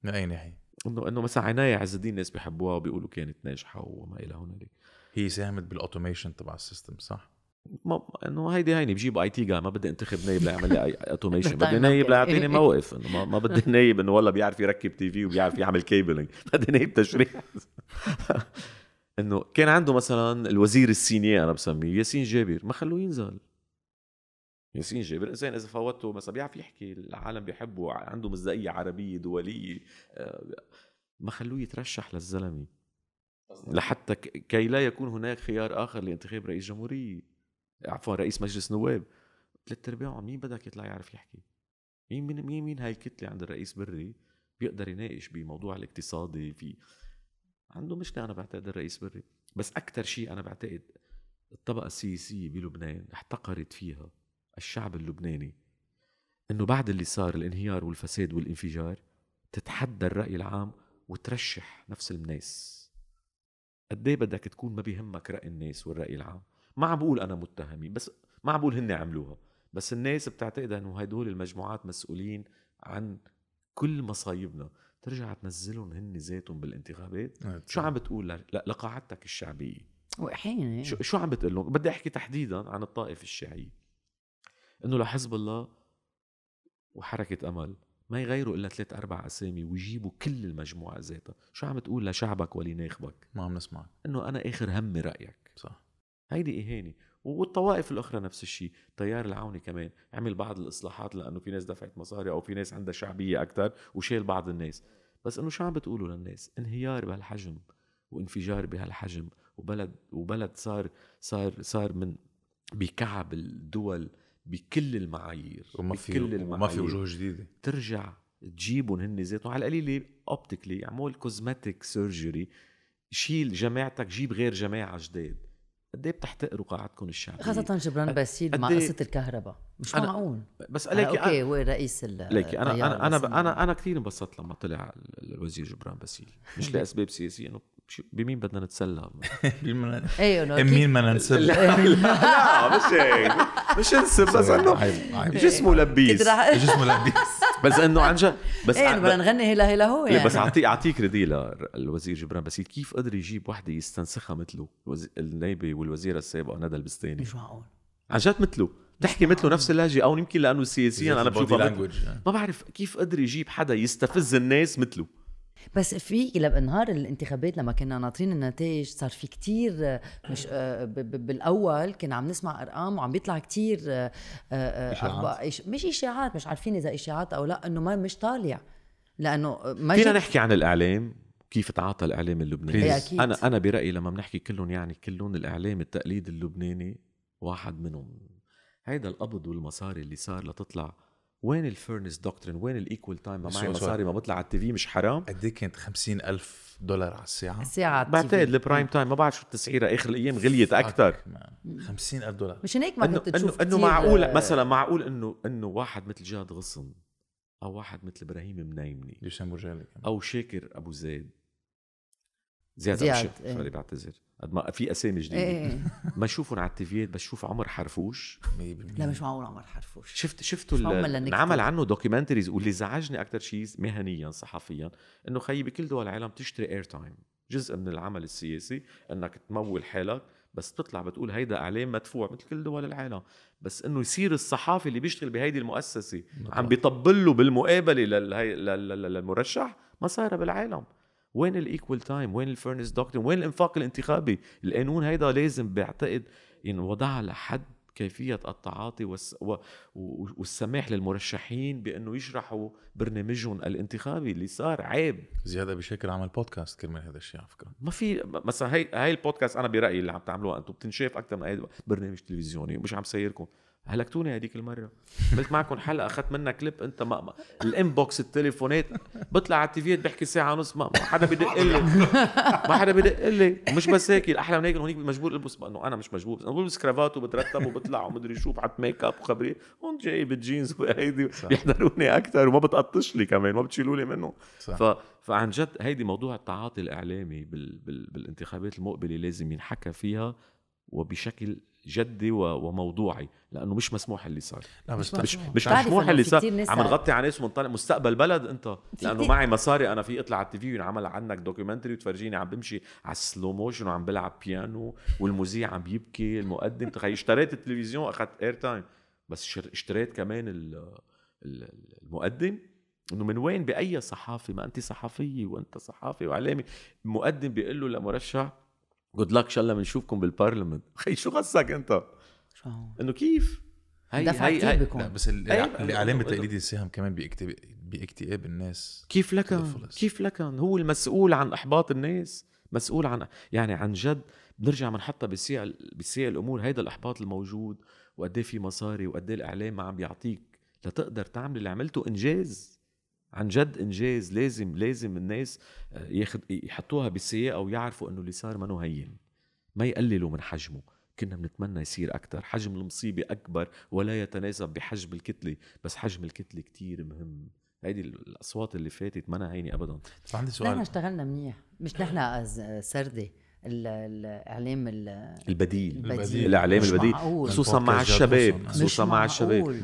من أي ناحية؟ انه إنه مثلا عناية عز الدين الناس بيحبوها وبيقولوا كانت ناجحة وما إلى هنالك. هي ساهمت بال automation تبع ال system صح؟ ما إنه هيدي هيني بجيب IT جاي ما بدي انتخب نايب ليعمل لي اي automation بدي نايب. ليعطيني موقف إنه ما, ما بدي نايب إنه والله بيعرف يركب TV وبيعرف يعمل cabling بدي نايب تشريح. إنه كان عنده مثلا الوزير السينيه أنا بسميه ياسين جابر ما خلوه ينزل. ياسين جابر إنسان إذا فوتته مثلا بيعرف يحكي العالم بيحبه عنده مصداقية عربية دولية آه، ما خلوه يترشح للزلمة. لحتى كي لا يكون هناك خيار آخر لانتخاب رئيس جمهورية عفوا رئيس مجلس نواب. ثلاث ارباعهم مين بدك يطلع يعرف يحكي؟ مين مين مين مين هاي الكتله عند الرئيس بري بيقدر يناقش بموضوع الاقتصادي في عنده مشكلة أنا بعتقد الرئيس بري. بس أكثر شيء أنا بعتقد الطبقة السياسية بلبنان احتقرت فيها الشعب اللبناني إنه بعد اللي صار الانهيار والفساد والانفجار تتحدى الرأي العام وترشح نفس الناس. قد إيه بدك تكون ما بيهمك رأي الناس والرأي العام؟ ما عم بقول أنا متهمين بس ما عم بقول هن عملوها. بس الناس بتعتقد إنه هدول المجموعات مسؤولين عن كل مصايبنا. ترجع تنزلهم هن ذاتهم بالانتخابات؟ شو عم بتقول ل- ل- لقاعدتك الشعبية. وحين شو, شو عم بتقول لهم؟ بدي أحكي تحديدا عن الطائفه الشيعيه إنه لحزب الله وحركة أمل. ما يغيروا إلا ثلاث أربع أسامي ويجيبوا كل المجموعة ذاتها. شو عم تقول لشعبك ولناخبك؟ ما عم نسمع إنه أنا آخر همي رأيك. صح. هيدي إهانة. والطوائف الأخرى نفس الشيء تيار العوني كمان. عمل بعض الإصلاحات لأنه في ناس دفعت مصاري أو في ناس عندها شعبية أكثر وشال بعض الناس. بس إنه شو عم بتقولوا للناس؟ انهيار بهالحجم وانفجار بهالحجم وبلد وبلد صار صار صار من بكعب الدول بكل المعايير وما في بكل وما في وجوه جديدة. ترجع تجيبهم هن ذاتهم. على القليله optically اعمل cosmetic surgery شيل جماعتك جيب غير جماعة جداد. قد إيه بتحتقروا قاعدتكم الشعبية؟ خاصة جبران باسيل مع إيه؟ قصة الكهرباء. مش أنا- معقول. بس ليكي أوكي هو رئيس ال ليكي أنا أنا أنا أنا أنا كثير انبسطت لما طلع ال- الوزير جبران باسيل مش لأسباب سياسية إنه بمين بدنا نتسلى؟ إنه مين كيف- ما ننسب لا مش هيك. مش انسب بس إنه جسمه لبيس. جسمه لبيس. بس إنه عن جد بس إيه بدنا نغني هلا هلا هو يعني. بس أعطيك اعطيك ردي للوزير جبران باسيل كيف قدر يجيب وحدة يستنسخها مثله؟ النائبه والوزيرة السابقة ندى البستاني. مش معقول. عن جد مثله. تحكي مثله نفس اللهجة أو يمكن لأنه سياسيا أنا بشوفها ما بعرف كيف قدر يجيب حدا يستفز الناس مثله. بس في بنهار الانتخابات لما كنا ناطرين النتائج صار في كتير مش آه، ب- ب- بالأول كنا عم نسمع أرقام وعم بيطلع كتير آه، آه، إشاعات. مش إشاعات مش عارفين إذا إشاعات أو لا إنه ما مش طالع لأنه ما فينا نحكي عن الإعلام كيف تعاطى الإعلام اللبناني إيه أكيد. أنا أنا برأيي لما بنحكي كلهم يعني كلهم الإعلام التقليد اللبناني واحد منهم هيدا القبض والمصاري اللي صار لتطلع وين ال fairness doctrine وين ال equal time ما معي مصاري ما بطلع على ال TV مش حرام؟ قد إيه كانت 50 ألف دولار على الساعة؟ الساعة بعتقد ال prime time ما بعرف شو التسعيرة آخر الأيام غليت أكثر 50 ألف دولار. مش هيك ما كنت تشوف انه معقول مثلا معقول انه إنه واحد مثل جاد غصن أو واحد مثل إبراهيم منيمنة ليش برجالي أو شاكر أبو زيد. زياد, زياد، زياد إيه. Sorry بعتذر. قد ما في أسامي إيه جديدة. إيه. ما اشوفهم على التيفيات بس شوف عمر حرفوش. 100% لا مش معقول عمر حرفوش. شفت شفتوا. انعمل عنه documentaries واللي زعجني أكثر شيء مهنيا صحفيا إنه خيي بكل دول العالم تشتري air time جزء من العمل السياسي إنك تمول حالك بس بتطلع بتقول هيدا إعلام مدفوع مثل كل دول العالم. بس إنه يصير الصحافي اللي بيشتغل بهيدي المؤسسة عم بيطبل له بالمقابلة للهي... لل- لل- للمرشح ما صايره بالعالم. وين ال equal time وين ال fairness doctrine وين الإنفاق الانتخابي؟ القانون هيدا لازم بعتقد ينوضع لحد كيفية التعاطي والس... و... و... والسماح للمرشحين بأنه يشرحوا برنامجهم الانتخابي اللي صار عيب. زياد ابي شاكر عمل بودكاست كرمال هذا الشيء على فكرة. ما في مثلا هي هاي البودكاست أنا برأيي اللي عم تعملوها أنتم بتنشاف أكثر من أي برنامج تلفزيوني ومش عم سيركم. هلكتوني هذيك المرة. عملت معكم حلقه أخذت منها كليب أنت ما, ما ال inbox التليفونات. بطلع على ال TV يات بحكي ساعة ونص ما, ما حدا بدق لي. ما حدا بدق لي. ومش بس هيك الاحلى من هيك هونيك مجبور البس إنه أنا مش مجبور أنا بلبس كرافات وبترتب وبطلع ومدري شو بحط make up وخبريه هون جاي بالجينز وهيدي بيحضروني أكثر وما بتقطش لي كمان ما بتشيلوا لي منه. صح. ف... فعن جد هيدي موضوع التعاطي الإعلامي بال... بال... بالانتخابات المقبلة لازم ينحكى فيها وبشكل جدي وموضوعي لأنه مش مسموح اللي صار. لا بس مش مش مسموح. مش مسموح اللي صار. عم نغطي على ناس ونطلع مستقبل بلد أنت لأنه معي مصاري. أنا في اطلع على ال TV وينعمل عنك documentary وتفرجيني عم بمشي على ال slow motion وعم بلعب بيانو والمذيع عم يبكي المقدم. تخيل اشتريت التلفزيون أخذت air time بس شر- اشتريت كمان ال- ال- المقدم. إنه من وين؟ بأي صحافة؟ ما أنت صحفية وأنت صحافي وإعلامي. المقدم بيقول له لمرشح جود لك إن شاء الله بنشوفكم بالبارلمنت خي شو قصك أنت؟ شو؟ إنه كيف؟ هي دفع هي, هي لا بس. الإعلام التقليدي ساهم كمان باكتئاب باكتئاب الناس. كيف لكن بالفلس. كيف لكن هو المسؤول عن إحباط الناس مسؤول عن يعني عن جد بنرجع بنحطها بسياق بسياق الأمور. هيدا الإحباط الموجود وقد إيه في مصاري وقد إيه الإعلام ما عم بيعطيك. لتقدر تعمل اللي عملته إنجاز. عن جد إنجاز لازم لازم الناس آه، ياخد يحطوها بسياقها ويعرفوا إنه اللي صار منه هين. ما يقللوا من حجمه. كنا بنتمنى يصير أكثر حجم المصيبة أكبر ولا يتناسب بحجم الكتلة بس حجم الكتلة كتير مهم. هيدي الأصوات اللي فاتت ما هينه ابدا. طب عندي نحن سؤال. اشتغلنا منيح. مش نحن سردة. ال- الاعلام ال- البديل. البديل. الإعلام مش البديل. معقول. خصوصا مع الشباب خصوصا مع الشباب.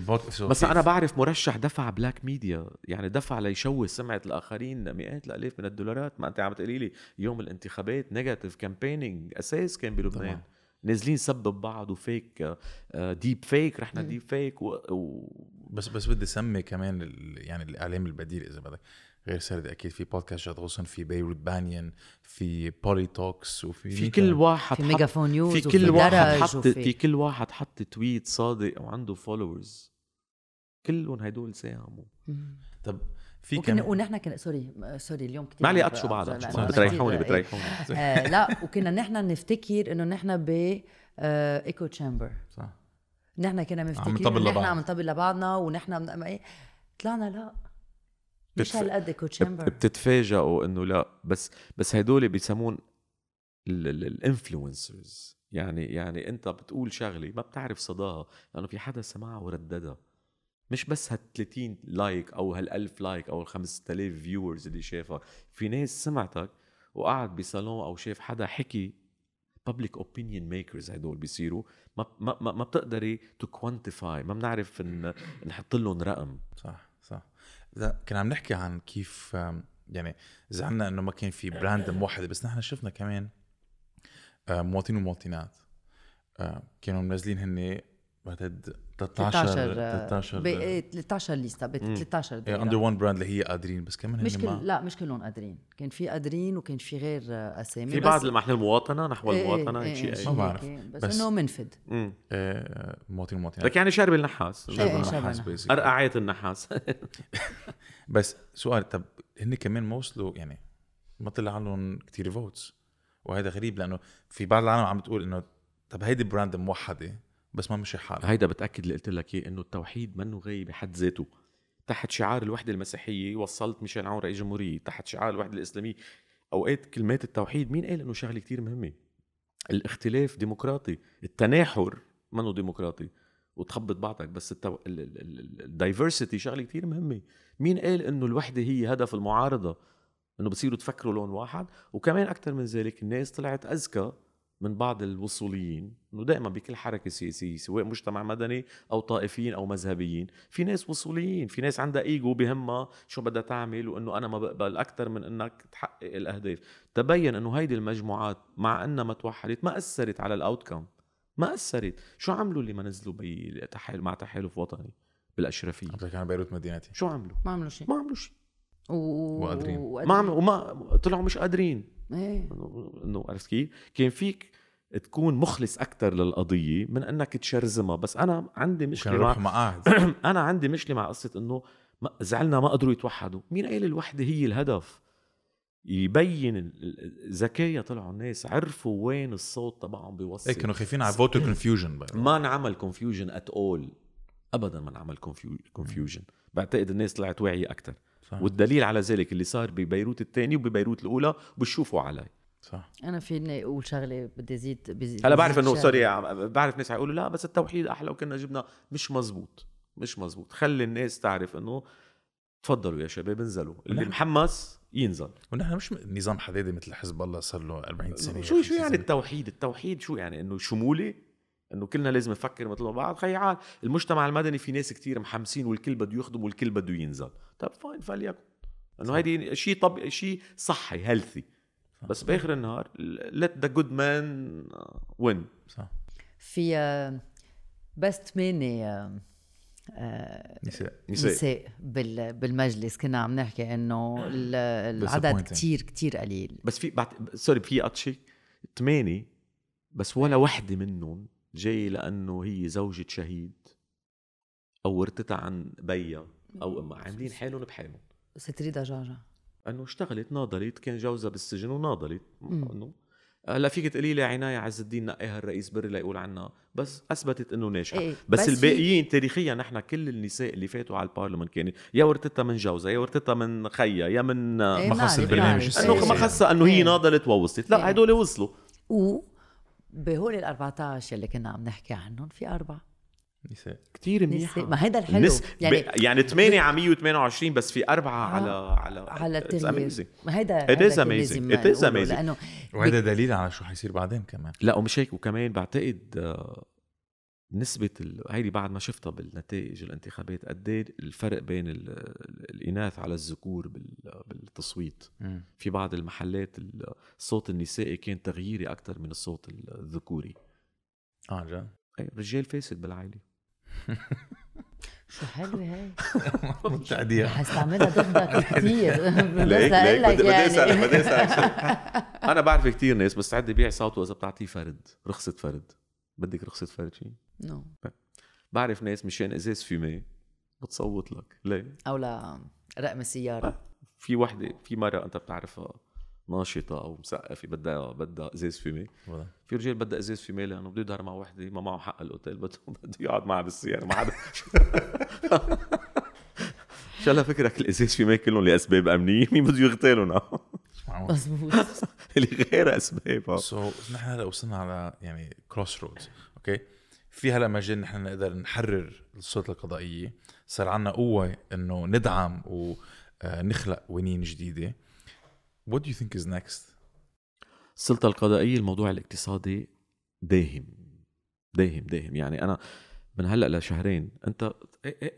بس أنا بعرف مرشح دفع black media يعني دفع ليشوه سمعة الآخرين مئات الألاف من الدولارات. ما أنت عم تقولي لي يوم الانتخابات negative campaigning أساس كان بلبنان. نازلين سب ببعض وفيك deep fake رحنا deep fake و... و... بس بس بدي اسمي كمان ال- يعني الإعلام البديل إذا بدك. غير سردة أكيد في بودكاست جاد غصن في بيروت بانيان في بولي توكس وفي في كل؟ واحد في حط- ميجافون نيوز في وفي كل واحد حط وفي- في كل واحد حط تويت صادق وعنده followers كلهم هدول ساهموا. طب في كمان ونحن كنا sorry sorry اليوم كثير ما علي قطشوا بعض بتريحوني بتريحوني آه لا وكنا نحن نفتكر إنه نحن ب echo chamber صح نحن كنا عم مفتكرين نحن. عم نطبل لبعضنا ونحن إيه. طلعنا لا مش بتف- هالقد echo chamber. بتتفاجئوا إنه لا بس بس هدول بيسمون ال influencers يعني يعني أنت بتقول شغلة ما بتعرف صداها لأنه في حدا سمعها ورددها. مش بس هال 30 like أو هال 1000 like أو ال 5000 viewers اللي شافك في ناس سمعتك وقعد بصالون أو شاف حدا حكي public opinion makers هدول بيصيروا. ما ما ما, ما بتقدري to quantify ما بنعرف إن نحط لهم رقم. صح صح. لا كنا عم نحكي عن كيف يعني زعلنا إنه ما كان في brand موحده بس نحن شفنا كمان مواطنين ومواطنات. كانوا منزلين هن بعتقد 13 13 ب- إيه، 13 ليستا ب 13 دقيقة. under one brand اللي هي قادرين بس كمان مش كل ما لا مش كلهم قادرين كان في قادرين وكان في غير أسامي في بعض لمحن المواطنة نحو إيه، المواطنة إيه، هيك شيء. إيه، ما بعرف. هيك، بس, بس- إنه منفد. مواطنين ومواطنات لك يعني شربل نحاس. إيه، إيه، نحاس النحاس. ارقعت النحاس. بس سؤال طب هن كمان ما وصلوا يعني ما طلع لهم كثير votes وهذا غريب لأنه في بعض العالم عم بتقول إنه طب هيدي brand موحدة. بس ما مشي حالها هيدا بتأكد اللي قلت لك إياه إنه التوحيد منه غاية بحد ذاته. تحت شعار الوحدة المسيحية وصلت ميشيل عون رئيس جمهورية. تحت شعار الوحدة الإسلامية. أوقات كلمات التوحيد مين قال إنه شغلة كتير مهمة؟ الاختلاف ديمقراطي التناحر منه ديمقراطي. وتخبط بعضك بس الدايفرسيتي شغلة كتير مهمة. مين قال إنه الوحدة هي هدف المعارضة؟ إنه بتصيروا تفكروا لون واحد؟ وكمان أكثر من ذلك الناس طلعت أذكى من بعض الوصوليين إنه دائما بكل حركة سياسية سواء مجتمع مدني أو طائفيين أو مذهبيين في ناس وصوليين في ناس عندها إيجو بهمها شو بدها تعمل وإنه أنا ما بقبل أكثر من إنك تحقق الأهداف. تبين إنه هيدي المجموعات مع إنها ما توحدت ما أثرت على الاوتكم ما أثرت. شو عملوا اللي ما نزلوا بتحالف مع تحالف وطني بالأشرفية؟ عم تحكي عن بيروت مدينتي. شو عملوا؟ ما عملوا شيء. ما عملوا شيء. و... وقادرين. ما عملوا وما طلعوا مش قادرين. إيه. إنه إنه عرفت كيف؟ كان فيك تكون مخلص أكثر للقضية من إنك تشرزمها بس أنا عندي مشكلة مع أنا عندي مشكلة مع قصة إنه ما- زعلنا ما قدروا يتوحدوا. مين قال الوحدة هي الهدف؟ يبين ذكايا طلعوا الناس عرفوا وين الصوت تبعهم بيوصل. إيه كانوا خايفين على voter confusion ما انعمل confusion at all ابدا ما انعمل confusion بعتقد الناس طلعت واعية أكثر صح والدليل على ذلك اللي صار ببيروت الثاني وببيروت الأولى وبشوفوا علي. صح. أنا فيني أقول شغلة بدي ازيد بزيد هلا بعرف إنه. sorry بعرف ناس حيقولوا لا بس التوحيد أحلى وكنا جبنا. مش مزبوط. مش مزبوط. خلي الناس تعرف إنه تفضلوا يا شباب انزلوا. اللي محمس ينزل. ونحن مش نظام حدادي مثل حزب الله صار له 40 سنة شو شو 50 يعني. التوحيد؟ التوحيد شو يعني؟ إنه شمولي إنه كلنا لازم نفكر مثل بعض. خي عال المجتمع المدني في ناس كتير محمسين والكل بده يخدم والكل بده ينزل. طب fine فليكن. إنه هيدي شيء طب شيء صحي healthy بس بآخر النهار let the good man win. صح. في آه، بس ثمانية آه، نساء. نساء. نساء بال- بالمجلس. كنا عم نحكي إنه ال- العدد. كتير كتير قليل. بس في بعد sorry في أطشي ثمانية بس ولا وحدة منهم جاي لأنه هي زوجة شهيد أو ورثتها عن بيها أو أمها عاملين حالهم بحالهم ست ريدا جاجا أنه اشتغلت ناضلت كان جوزها بالسجن وناضلت. انه هلا فيك تقولي لي عناية عز الدين نقاها الرئيس بري ليقول عنها بس أثبتت إنه ناجحة إيه، بس, بس بس في- الباقيين تاريخيا نحن كل النساء اللي فاتوا على البارلمان كانت يا ورثتها من جوزها يا ورثتها من خيها يا من إيه، ما خص البرنامج. أنه السياسي. ما خصها إنه هي إيه. ناضلت ووصلت لا إيه. هدول وصلوا و بهول ال 14 اللي كنا عم نحكي عنهم في أربعة. نساء. كثير نساء. منيحه ما هيدا الحلو. النس... يعني يعني يعني 8 على 128 بس في أربعة آه، على على على amazing. ما هيدا It هيدا is كان amazing. لازم It is نقوله، amazing. لأنه وهذا دليل على شو حيصير بعدين كمان. لا ومش هيك. وكمان بعتقد آه، نسبة ال... هيدي بعد ما شفتها بالنتائج الانتخابات قد الفرق بين ال... الإناث على الذكور بال... بالتصويت. مم. في بعض المحلات ال- الصوت النسائي كان تغييري أكثر من الصوت الذكوري. آه جد رجال فاسد بالعائلة. شو حلوة هي تعديل رح استعملها ضدك كثير ليك. بدي بدي أسألك يعني. بدي أسألك. شغلة. أنا بعرف كثير ناس مستعد يبيع صوته اذا بتعطيه فرد رخصة فرد. بدك رخصة فرد شيء نو. بعرف ناس مشان إزاز فيمي بتصوت لك. ليه؟ أو لا رقم السيارة. في وحدة في مرة أنت بتعرفها ناشطة أو مثقفه بدها بدها إزاز فيميه. في رجال بدها إزاز فيميه لأنه بده يظهر مع وحدة ما معه حق الأوتيل بده بده يقعد معها بالسيارة ما حدا شو هلا فكرك الإزاز فيميه كلهم لأسباب أمنية؟ مين بده يغتالهم مزبوط. اللي غير اسباب آه. so نحن هلا وصلنا على يعني crossroads okay في هلا مجال نحن نقدر نحرر السلطة القضائية. صار عنا قوة إنه ندعم ونخلق قوانين جديدة. What do you think is next? السلطة القضائية الموضوع الاقتصادي داهم. داهم داهم. يعني أنا من هلأ لشهرين أنت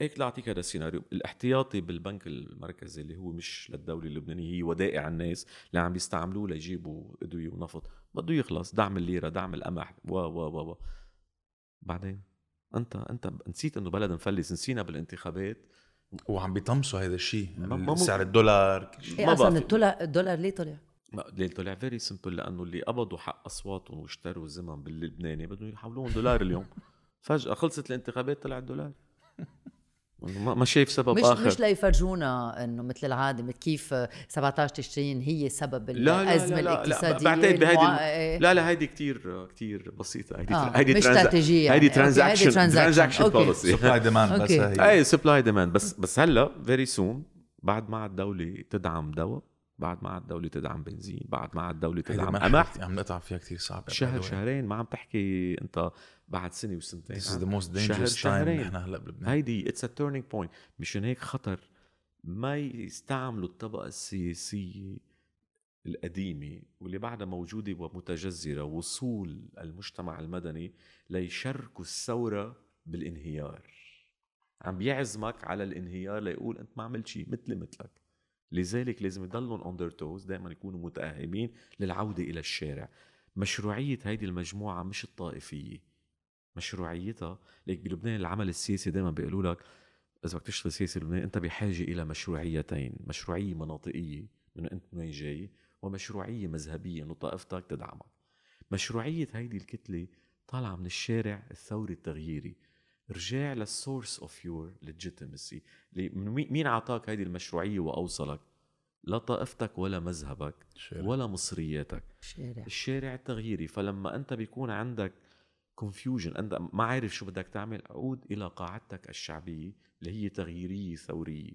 هيك لاعطيك هذا السيناريو. الاحتياطي بالبنك المركزي اللي هو مش للدولة اللبنانية هي ودائع الناس اللي عم بيستعملوه ليجيبوا إدوية ونفط. بده يخلص. دعم الليرة دعم القمح و و و. بعدين؟ أنت أنت نسيت إنه بلد مفلس نسينا بالانتخابات. وعم بيطمسوا هذا الشيء. سعر. الدولار كل شيء. إيه ما أصلا الدولار الدولار ليه طلع؟ ما ليه طلع؟ فيري سمبل لأنه اللي قبضوا حق أصواتهم واشتروا زمن باللبناني بدهم يحولوهم دولار اليوم. فجأة خلصت الانتخابات طلع الدولار. ما ما شايف سبب مش آخر مش ليفرجونا إنه مثل العادة مثل كيف 17 تشرين هي سبب لا لا الأزمة لا لا, لا الاقتصادية بعتقد بهيدي المع- الم- إيه. لا لا هيدي كتير كتير بسيطة هيدي آه، هيدي مش هيدي يعني. هيدي transaction. transaction. policy supply demand بس. هي أي supply demand بس بس هلا very soon بعد ما الدولة تدعم دواء بعد ما الدولة تدعم بنزين بعد ما الدولة هيدي تدعم قمح عم نقطع فيها كثير صعبة شهر. شهرين ما عم تحكي أنت بعد سنة وسنتين. This is the عم- most شهر dangerous time شهرين. نحن هلأ بلبنان. هيدي it's a turning point مشان هيك خطر ما يستعملوا الطبقة السياسية القديمة واللي بعدها موجودة ومتجذرة أصول المجتمع المدني ليشاركوا الثورة بالانهيار. عم بيعزمك على الانهيار ليقول أنت ما عملت شيء مثلي مثلك. لذلك لازم يضلوا on their toes دائما يكونوا متاهبين للعودة إلى الشارع. مشروعية هيدي المجموعة مش الطائفية. مشروعيتها. ليك بلبنان العمل السياسي دائما بيقولوا لك إذا بدك تشتغل سياسي بلبنان أنت بحاجة إلى مشروعيتين مشروعية مناطقية من أنت من وين جاي ومشروعية مذهبية إنه طائفتك تدعمك. مشروعية هيدي الكتلة طالعة من الشارع الثوري التغييري. رجع لل source of your legitimacy مين أعطاك هيدي المشروعية وأوصلك؟ لا طائفتك ولا مذهبك شارع. ولا مصرياتك. شارع الشارع التغييري. فلما أنت بيكون عندك confusion أنت ما عارف شو بدك تعمل. عود إلى قاعدتك الشعبية اللي هي تغييرية ثورية.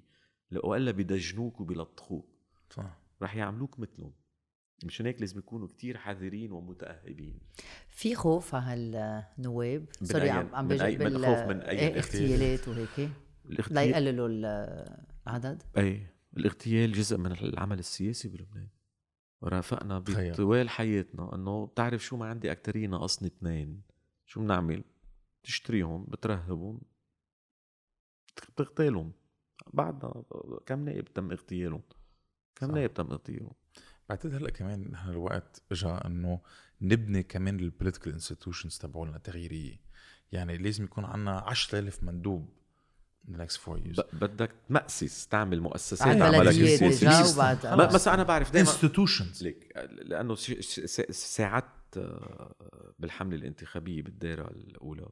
والا بدجنوك وبيلطخوك صح. رح يعملوك مثلهم. مشان هيك لازم يكونوا كتير حذرين ومتأهبين. في خوف على هالنواب سوري عم عم من من خوف من أي إيه، اغتيالات وهيك. ليقللوا ال- العدد؟ اي الاغتيال جزء من العمل السياسي بلبنان. ورافقنا تخيل. بطوال حياتنا إنه بتعرف شو ما عندي أكترية ناقصني اثنين. شو بنعمل؟ بتشتريهم بترهبهم بتغتالهم. بعدنا كم نائب تم اغتيالهم؟ كم صح. نائب تم اغتيالهم؟ بعتقد هلأ كمان نحن الوقت اجى إنه نبني كمان ال political institutions تبعولنا تغييرية. يعني لازم يكون عندنا 10000 مندوب in the next four years. ب- بدك تمأسس تعمل مؤسسات. على عملك بس أنا بعرف دائما institutions. ليك لأنه ساعات بالحملة الانتخابية بالدائره الأولى.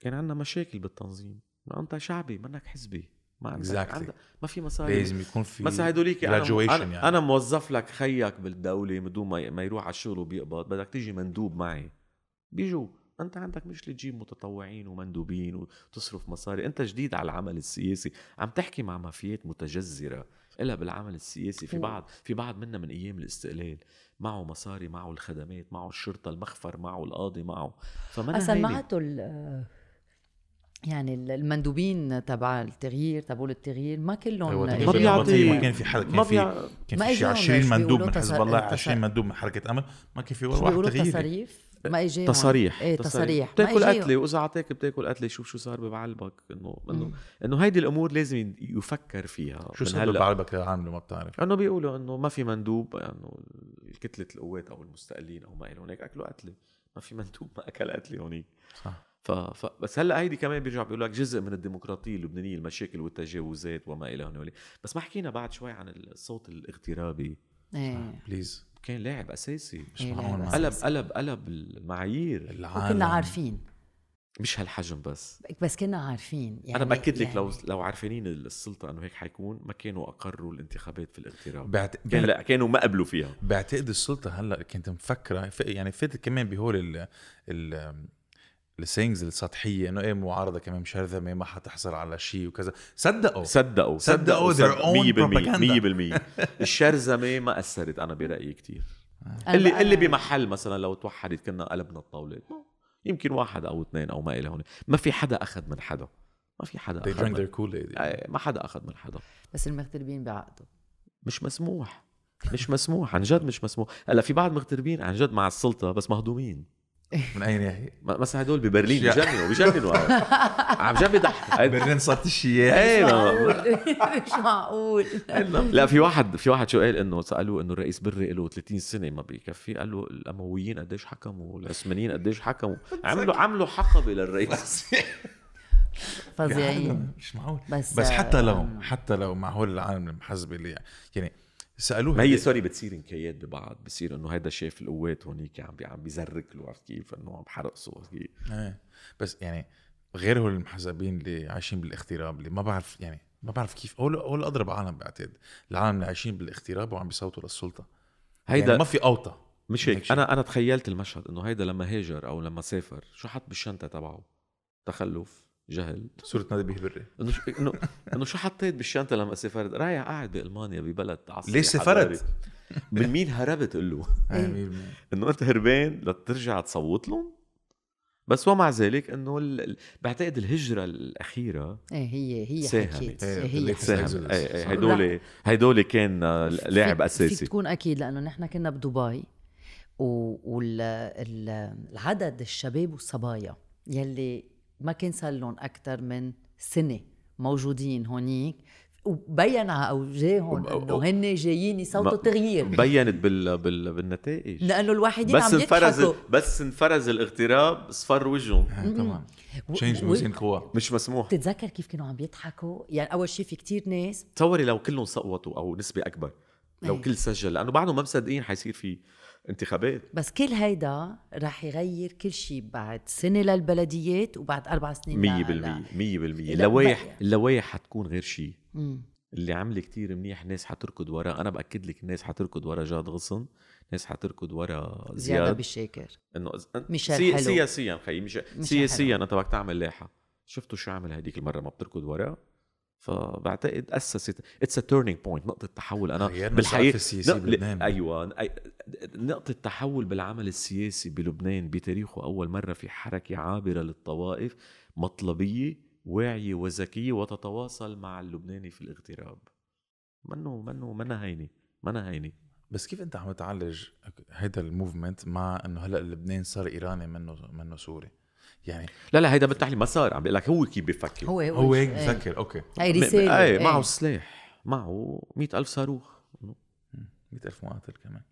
كان عندنا مشاكل بالتنظيم. ما أنت شعبي منك حزبي. ما عندك, Exactly. عندك ما في مصاري لازم يكون في مثلا هدوليك أنا, يعني. أنا موظف لك خيك بالدولة بدون ما ما يروح على الشغل وبيقبض. بدك تيجي مندوب معي. بيجوا. أنت عندك مش تجيب متطوعين ومندوبين وتصرف مصاري. أنت جديد على العمل السياسي. عم تحكي مع مافيات متجذرة. إلا بالعمل السياسي. في بعض في بعض منا من أيام الاستقلال معه مصاري معه الخدمات معه الشرطة المخفر معه القاضي معه. فما أصلا معته يعني ال- المندوبين تبع التغيير تبعول التغيير ما كلهم أيوة، ما بيعطي- ما كان في حدا كان ما في. كان في شي إجاهم 20 إيش مندوب من حزب الله تص- 20 مندوب من حركة أمل ما كان في ولا واحد تغيير. تصاريف ما اجاهم تصاريح إيه تصاريح بتاكل. قتله وإذا أعطيك بتاكل قتله شوف شو صار ببعلبك انه انه. إنه هيدي الأمور لازم يفكر فيها شو صار هلأ. بعلبك يا عامل ما بتعرف. إنه بيقولوا إنه ما في مندوب إنه كتلة القوات أو المستقلين أو ما إلى هناك أكلوا قتله ما في مندوب ما أكل قتله هونيك. صح. ف... ف... بس هلأ هيدي كمان بيرجع بيقول لك جزء من الديمقراطية اللبنانية المشاكل والتجاوزات وما إلى هنالك بس ما حكينا بعد شوي عن الصوت الاغترابي. إيه. بليز كان لاعب أساسي. مش إيه، معقول قلب قلب قلب المعايير. العالم. وكنا عارفين. مش هالحجم بس. بس كنا عارفين يعني أنا بأكد لك يعني لو لو عارفين السلطة إنه هيك حيكون ما كانوا أقروا الانتخابات في الاغتراب. بعت... كان لا كانوا ما قبلوا فيها. بعتقد السلطة هلأ كنت مفكرة ف- يعني فاتت كمان بهول ال ال السينجز السطحية إنه إيه معارضة كمان مشرذمه ما حتحصل على شيء وكذا. صدقوا. صدقوا. صدقوا their own propaganda. 100% الشرذمة ما أثرت أنا برأيي كتير. أنا اللي اللي بمحل مثلا لو توحدت كنا قلبنا الطاولة. يمكن واحد أو اثنين أو ما إلى هون. ما في حدا أخذ من حدا. ما في حدا they أخذ drank من... their Kool-Aid آه، ما حدا أخذ من حدا. بس المغتربين بعقدوا مش مسموح. مش مسموح. عن جد مش مسموح. هلأ في بعض مغتربين عن جد مع السلطة بس مهضومين. من اي ناحيه؟ مثلا هدول ببرلين بجننوا بجننوا. عم جد بضحك برلين صارت الشياح إيه مش ما- معقول. مش معقول. لا في واحد في واحد شو قال إنه سألوه إنه الرئيس بري له 30 سنة ما بيكفي؟ قال له الأمويين قديش حكموا؟ العثمانيين قديش حكموا؟ عملوا عملوا حقبه للرئيس فظيعين. مش معقول. بس بس حتى لو آه، حتى لو مع هول العالم المحزبه اللي يعني سألوه ما هي سوري بتصير انكايات ببعض بصير إنه هيدا شاف القوات هونيك عم بي عم بيزرك له عرفت كيف؟ إنه عم حرقصوا عرفت كيف؟ إيه. بس يعني غير هول المحزبين اللي عايشين بالاغتراب اللي ما بعرف يعني ما بعرف كيف هول هول أضرب عالم بعتقد. العالم اللي عايشين بالاغتراب وعم بيصوتوا للسلطة. هيدا يعني ما في اوطى مش هيك. أنا أنا تخيلت المشهد إنه هيدا لما هاجر أو لما سافر شو حط بالشنطة تبعه؟ تخلف. جهل صورة نادي به بري إنه انه إنه شو حطيت بالشنطة لما سافرت رايح قاعد بألمانيا ببلد عصري ليش. سافرت؟ من مين هربت قل له إيه. إنه أنت هربان لترجع تصوت لهم بس ومع ذلك إنه ال... بعتقد الهجرة الأخيرة إيه هي هي ساهمت. حكيت إيه، هي اللي حكيت. ساهم. ساهم اي اي صح. هدول هدول كان لاعب فيك- فيك أساسي تكون أكيد لأنه نحن كنا بدبي والعدد الشباب والصبايا يلي ما كان صار لهم أكثر من سنة موجودين هونيك وبين على أوجاههم إنه هن جايين يصوتوا تغيير. بينت بال... بال... بالنتائج. لأنه الوحيدين بس عم انفرز يضحكوا بس انفرز الاغتراب صفر وجههم. آه، تمام. change قوى مش مسموح. بتتذكر كيف كانوا عم يضحكوا؟ يعني أول شيء في كتير ناس تصوري لو كلهم صوتوا أو نسبة أكبر لو أي. كل سجل لأنه بعدهم ما مصدقين حيصير في انتخابات بس كل هيدا رح يغير كل شيء بعد سنة للبلديات وبعد أربع سنين 100% ل- 100% لا، اللوائح بقى. اللوائح حتكون غير شيء. اللي عمل كتير منيح ناس حتركض وراه أنا بأكد لك الناس حتركض ورا جاد غصن ناس حتركض ورا زياده زياد بالشاكر إنه ميشيل سي... حلو. سياسيا خيي مش... سياسيا. انت بدك تعمل لاحة شفتوا شو عمل هديك المرة ما بتركض وراه فبعتقد it's it's a turning point نقطة تحول. أنا بالحقيقة السياسي نق- بلبنان. أيوه نقطة تحول بالعمل السياسي بلبنان بتاريخه أول مرة في حركة عابرة للطوائف مطلبية واعية وذكية وتتواصل مع اللبناني في الاغتراب. منه منه منا هينة منا هينة. بس كيف أنت عم تعالج هيدا ال movement مع إنه هلأ لبنان صار إيراني منه منه سوري؟ يعني. لا لا هيدا بالتحلي مسار عم بقول لك هو كيف بيفكر هو هو هيك إيه. بفكر أوكي. هي رسالة إيه إيه. معه سلاح معه مئة ألف صاروخ. 100000 مقاتل كمان.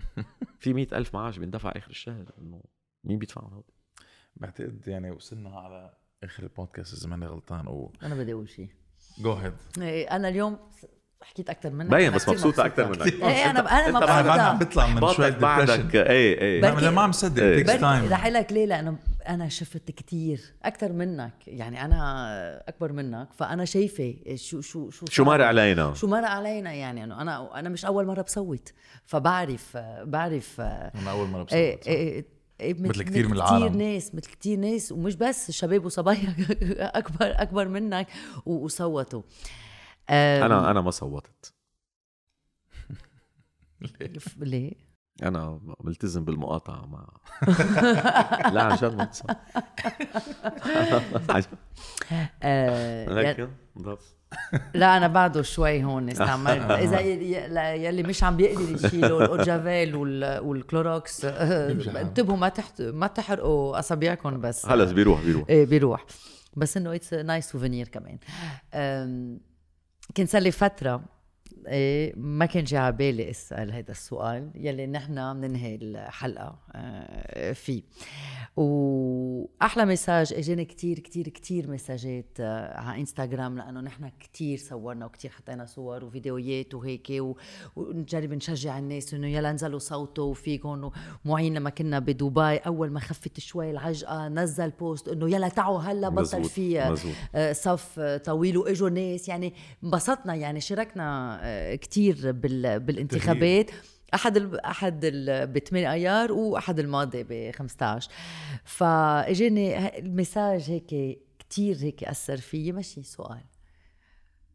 في مئة ألف معاش بيندفع آخر الشهر إنه مين بيدفعهم هول؟ بعتقد يعني وصلنا على آخر البودكاست إذا ماني غلطان و أنا بدي أقول شيء. جو هيد إيه، أنا اليوم حكيت أكثر منك. باين أنا بس كتير مبسوطة أكثر منك. إيه أنا أنا أنت بعد عم مبسوطه بيطلع من شوي باطك بعدك. ديبرشن إيه إيه. ما عم صدق. takes time رح لك ليه لأنه أنا شفت كتير أكثر منك يعني أنا أكبر منك فأنا شايفة شو شو شو شو. مر علينا شو مر علينا يعني إنه أنا أنا مش أول مرة بصوت فبعرف بعرف أنا أول مرة إيه بصوت إيه إيه مثل كتير من العالم. كتير ناس مثل كتير ناس ومش بس شباب وصبايا أكبر أكبر منك وصوتوا أنا أنا ما صوتت ليه؟ أنا ملتزم بالمقاطعة مع لا عن جد ما. آه، لا أنا بعده شوي هون استعملت. إذا يلي مش عم بيقدر يشيلوا الاورجافيل وال- والكلوروكس انتبهوا ما تحت ما تحرقوا أصابعكم بس خلص بيروح بيروح. إيه بيروح. بس إنه اتس نايس سوفينير كمان. كنت صار لي فترة إيه ما كان جاي على بالي أسأل هذا السؤال يلي نحن بننهي الحلقة آه، فيه. وأحلى مساج إجاني كتير كتير كتير مساجات آه، على إنستغرام لأنه نحن كتير صورنا وكتير حطينا صور وفيديوهات وهيك و- ونجرب نشجع الناس إنه يلا انزلوا صوتوا فيكم ومعين لما كنا بدبي. أول ما خفت شوي العجقة نزل بوست إنه يلا تعوا هلا بطل في. آه، صف طويل وإجوا ناس. يعني انبسطنا يعني شاركنا آه، كتير بال بالانتخابات. أحد ال... أحد ال... ب 8 أيار وأحد الماضي ب 15 فإجاني المساج هيك كتير هيك أثر فيي ماشي سؤال.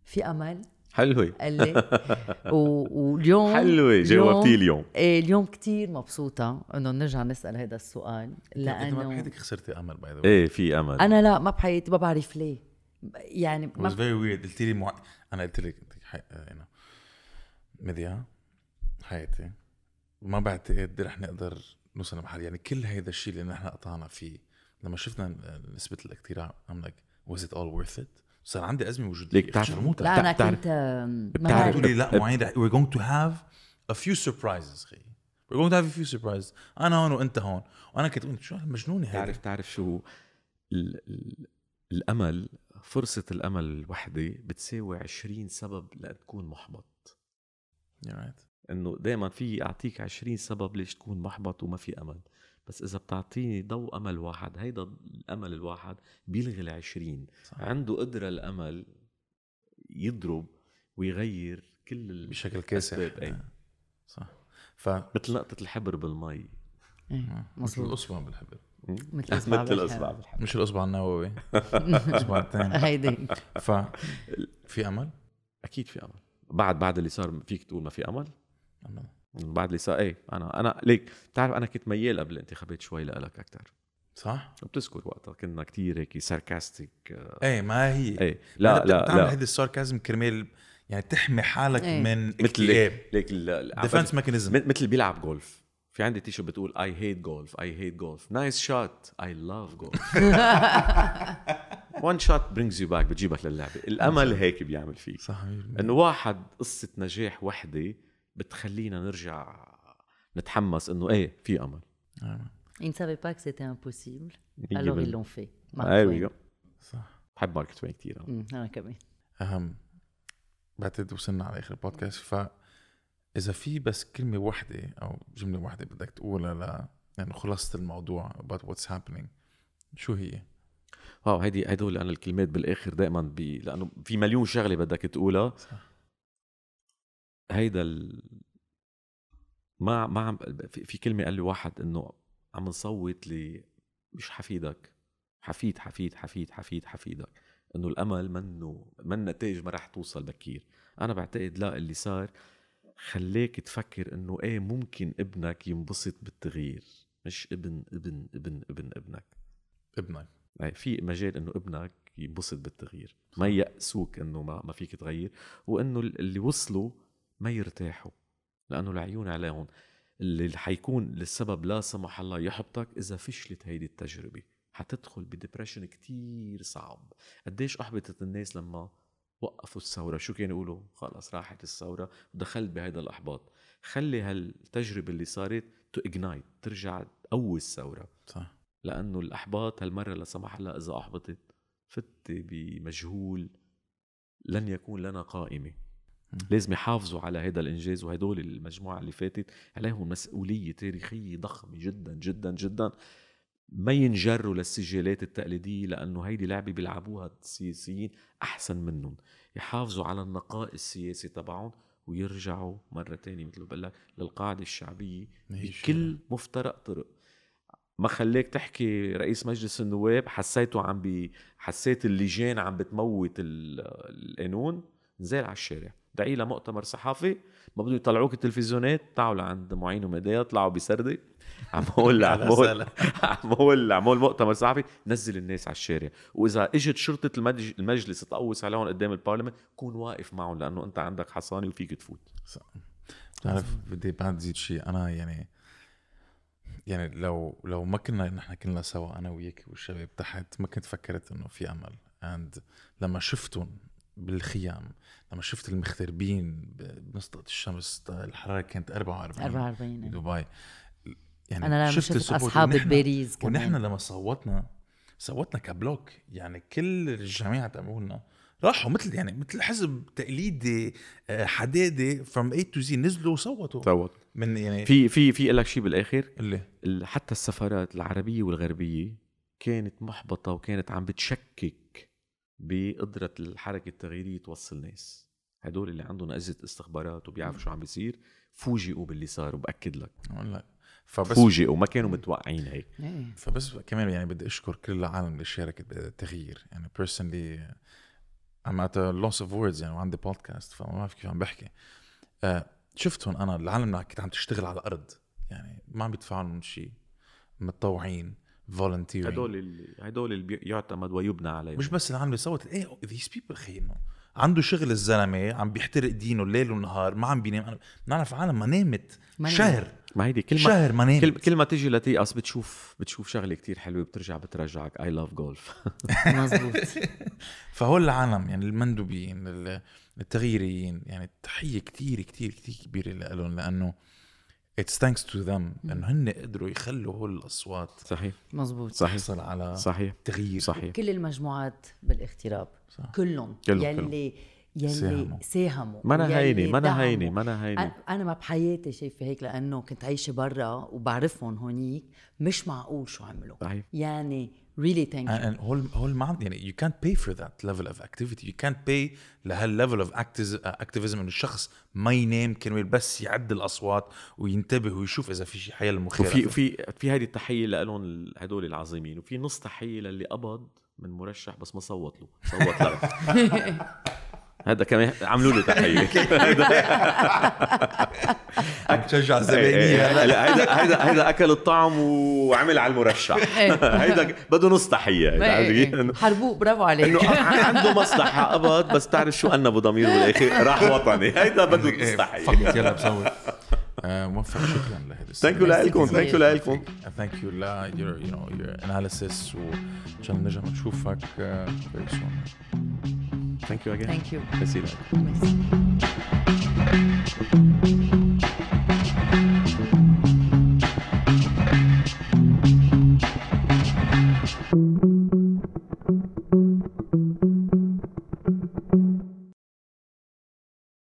في أمل؟ حلوة قال لي. و... واليوم حلوة جاوبتي اليوم إيه اليوم كتير مبسوطة إنه نرجع نسأل هذا السؤال. أنت ما لأنه بحياتك خسرتي أمل باي ذا إيه في أمل. أنا لا ما بحياتي ما بعرف ليه. يعني It was ما very weird. قلت لي مع... أنا قلت لك. أنا مديا حياتي. ما بعتقد رح نقدر نوصل لمحل. يعني كل هيدا الشيء اللي نحن قطعنا فيه لما شفنا نسبة الاقتراع I'm like was it all worth it؟ صار عندي أزمة وجودية. ليك بتعرف- شرموطة. لا أنا بتعرف- كنت آم، ما بتعرف- بعرف. قلت لي لا معين we're going to have a few surprises خي. We're going to have a few surprises. أنا هون وأنت هون. وأنا كنت أقول شو هالمجنونة هيدي؟ تعرف تعرف شو؟ ال ال الأمل فرصة الأمل الوحدة بتساوي 20 سبب لتكون محبط. Right. إنه دائما في أعطيك 20 سبب ليش تكون محبط وما في أمل. بس إذا بتعطيني ضوء أمل واحد هيدا الأمل الواحد بيلغي ال 20 صح. عنده قدرة الأمل يضرب ويغير كل بشكل كاسح. أي. صح. ف مثل نقطة الحبر بالمي. إيه، مثل بالحبل مثل الأصبع مثل بالحبل. الاصبع بالحبر. مش الأصبع النووي. الأصبع الثاني. هيدي. ف في أمل؟ أكيد في أمل. بعد بعد اللي صار فيك تقول ما في أمل؟ أمل بعد اللي صار إيه أنا أنا ليك. بتعرف أنا كنت ميال قبل الانتخابات شوي لك أكثر صح؟ بتذكر وقتها كنا كتير هيك ساركاستيك إيه ما هي. إيه. لا لا بتعمل لا. هيدي ال sarcasm كرمال يعني تحمي حالك إيه. من مثل اكتئاب. ليك ليك ال- defense mechanism مثل بيلعب جولف في عندي تيشرت بتقول I hate golf I hate golf nice shot I love golf one shot brings you back بتجيبك للعبة الأمل هيك بيعمل فيك صح 100% إنه واحد قصة نجاح وحدة بتخلينا نرجع نتحمس إنه إيه في أمل Ils ne savaient pas que c'était impossible. Alors ils بالمية. l'ont fait. Mark أيوه Twain. صح بحب مارك توين كثير أنا كمان. أهم بعتقد وصلنا على آخر البودكاست ف إذا في بس كلمة واحدة أو جملة واحدة بدك تقولها ل يعني خلاصه الموضوع about what's happening شو هي؟ wow هيدي هدول أنا الكلمات بالآخر دائما بي لأنه في مليون شغلة بدك تقولها. صح. هيدا ال... ما ما عم في في كلمة قال لي واحد إنه عم نصوت ل مش حفيدك. حفيد حفيد حفيد حفيد حفيدك. إنه الأمل منه من نتائج ما رح توصل بكير. أنا بعتقد لا اللي صار خليك تفكر إنه إيه ممكن ابنك ينبسط بالتغيير. مش ابن ابن ابن ابن ابنك. ابنك. في مجال إنه ابنك ينبسط بالتغيير. ما يأسوك إنه ما, ما فيك تغير وانه اللي وصلوا ما يرتاحوا لأنه العيون عليهم. اللي حيكون للسبب لا سمح الله يحبطك إذا فشلت هيدي التجربة. حتدخل ب depression كتير صعب. قديش أحبطت الناس لما وقفوا الثورة؟ شو كانوا يقولوا؟ خلص راحت الثورة ودخلت بهذا الأحباط. خلي هالتجربة اللي صارت to ignite ترجع تقوي الثورة. صح. لأنه الأحباط هالمرة لا سمح الله إذا أحبطت فت بمجهول لن يكون لنا قائمة. لازم يحافظوا على هذا الإنجاز وهدول المجموعة اللي فاتت عليهم مسؤولية تاريخية ضخمة جدا جدا جدا. ما ينجروا للسجلات التقليدية لأنه هيدي لعبة بيلعبوها السياسيين أحسن منهم. يحافظوا على النقاء السياسي تبعهم ويرجعوا مرة تانية مثل ما بقول لك للقاعدة الشعبية بكل مفترق طرق. ما خليك تحكي رئيس مجلس النواب حسيته عم بي حسيت اللجان عم بتموت القانون نزل على الشارع. دعي له مؤتمر صحفي ما بدهم يطلعوك التلفزيونات تعالوا لعند معين ومدايا طلعوا بسردي. عم بقول عم بقول عم بقول عم مؤتمر صحفي نزل الناس على الشارع. وإذا إجت شرطة المجلس تقوس عليهم قدام البرلمان كون واقف معهم لأنه أنت عندك حصانة وفيك تفوت. بتعرف بدي بعد زيد شيء. أنا يعني يعني لو لو ما كنا نحن كلنا سوا أنا وياك والشباب تحت ما كنت فكرت إنه في أمل. and لما شفتهم بالخيام لما شفت المغتربين بنص الشمس الحرارة كانت 44 44 بدبي يعني أنا لما شفت أصحاب بباريس كمان. ونحن لما صوتنا صوتنا ك bloc. يعني كل الجماعة تبعولنا راحوا مثل يعني مثل حزب تقليدي آه، حدادي from A to Z نزلوا وصوتوا. صوتوا. من يعني في في في لك شيء بالآخر؟ اللي؟ حتى السفارات العربية والغربية كانت محبطة وكانت عم بتشكك بقدرة الحركة التغييرية توصل ناس. هدول اللي عندهم اجهزه استخبارات وبيعرفوا شو عم بيصير فوجئوا باللي صار وبأكد لك. لا فبس فوجئوا ما كانوا متوقعين هيك. إيه. فبس كمان يعني بدي أشكر كل العالم اللي شاركت بالتغيير يعني personally I'm at a loss of words يعني وعندي بودكاست فما بعرف كيف عم بحكي. آه شفتهم أنا العالم اللي كنت عم تشتغل على الأرض. يعني ما عم بيدفعوا لهم شيء متطوعين volunteering هدول اللي هدول اللي يعتمد ويبنى عليهم. مش بس العالم اللي صوت إيه these people خي انه عنده شغل الزلمة عم بيحترق دينه ليل ونهار ما عم بينام. بنعرف عالم ما نامت شهر. ما هيدي كل ما شهر ما نامت. كل, كل ما تيجي لتيأس بتشوف بتشوف شغلة كتير حلوة بترجع بترجعك. I love golf مزبوط. فهول العالم يعني المندوبين التغييريين يعني تحيه كتير كتير كتير كبيرة لهم لأنه it's thanks to them إنه هن قدروا يخلوا هول الأصوات صحيح. مزبوط صحيح. تحصل على صحيح. تغيير. صحيح. كل المجموعات بالاغتراب. صح. كلهم. يلي يلي ساهموا, ساهموا. ما أنا هيني ما أنا هيني ما أنا هيني. أنا ما بحياتي شايفة هيك لأنه كنت عايشة برا وبعرفهم هونيك. مش معقول شو عملوا. صحيح. يعني really thank you. and هول هول ما يعني you can't pay for that level of activity. You can't pay لهال level of activism إنه الشخص ما ينام كرمال بس يعد الأصوات وينتبه ويشوف إذا في شيء حيل مخير وفي في في هذه التحية لهم هدول العظيمين. وفي نص تحية للي قبض من مرشح بس ما صوت له. صوت له. هذا كمان عملوا له تحية. تشجع الزبائنيه هيدا هيدا هيدا أكل الطعم وعمل على المرشح. إيه. هيدا بده نص تحية. إيه. حربوق برافو عليك. إنه عنده مصلحة قبض بس تعرف شو أنبه ضميره بالآخر راح وطني. هيدا بده نص إيه، تحية. فقط يلا بصور. موفق. شكرا لهذا thank you لكم thank you لكم thank you ل your you know your analysis وان شاء الله نرجع نشوفك. very soon Thank you again. Thank you. I see that.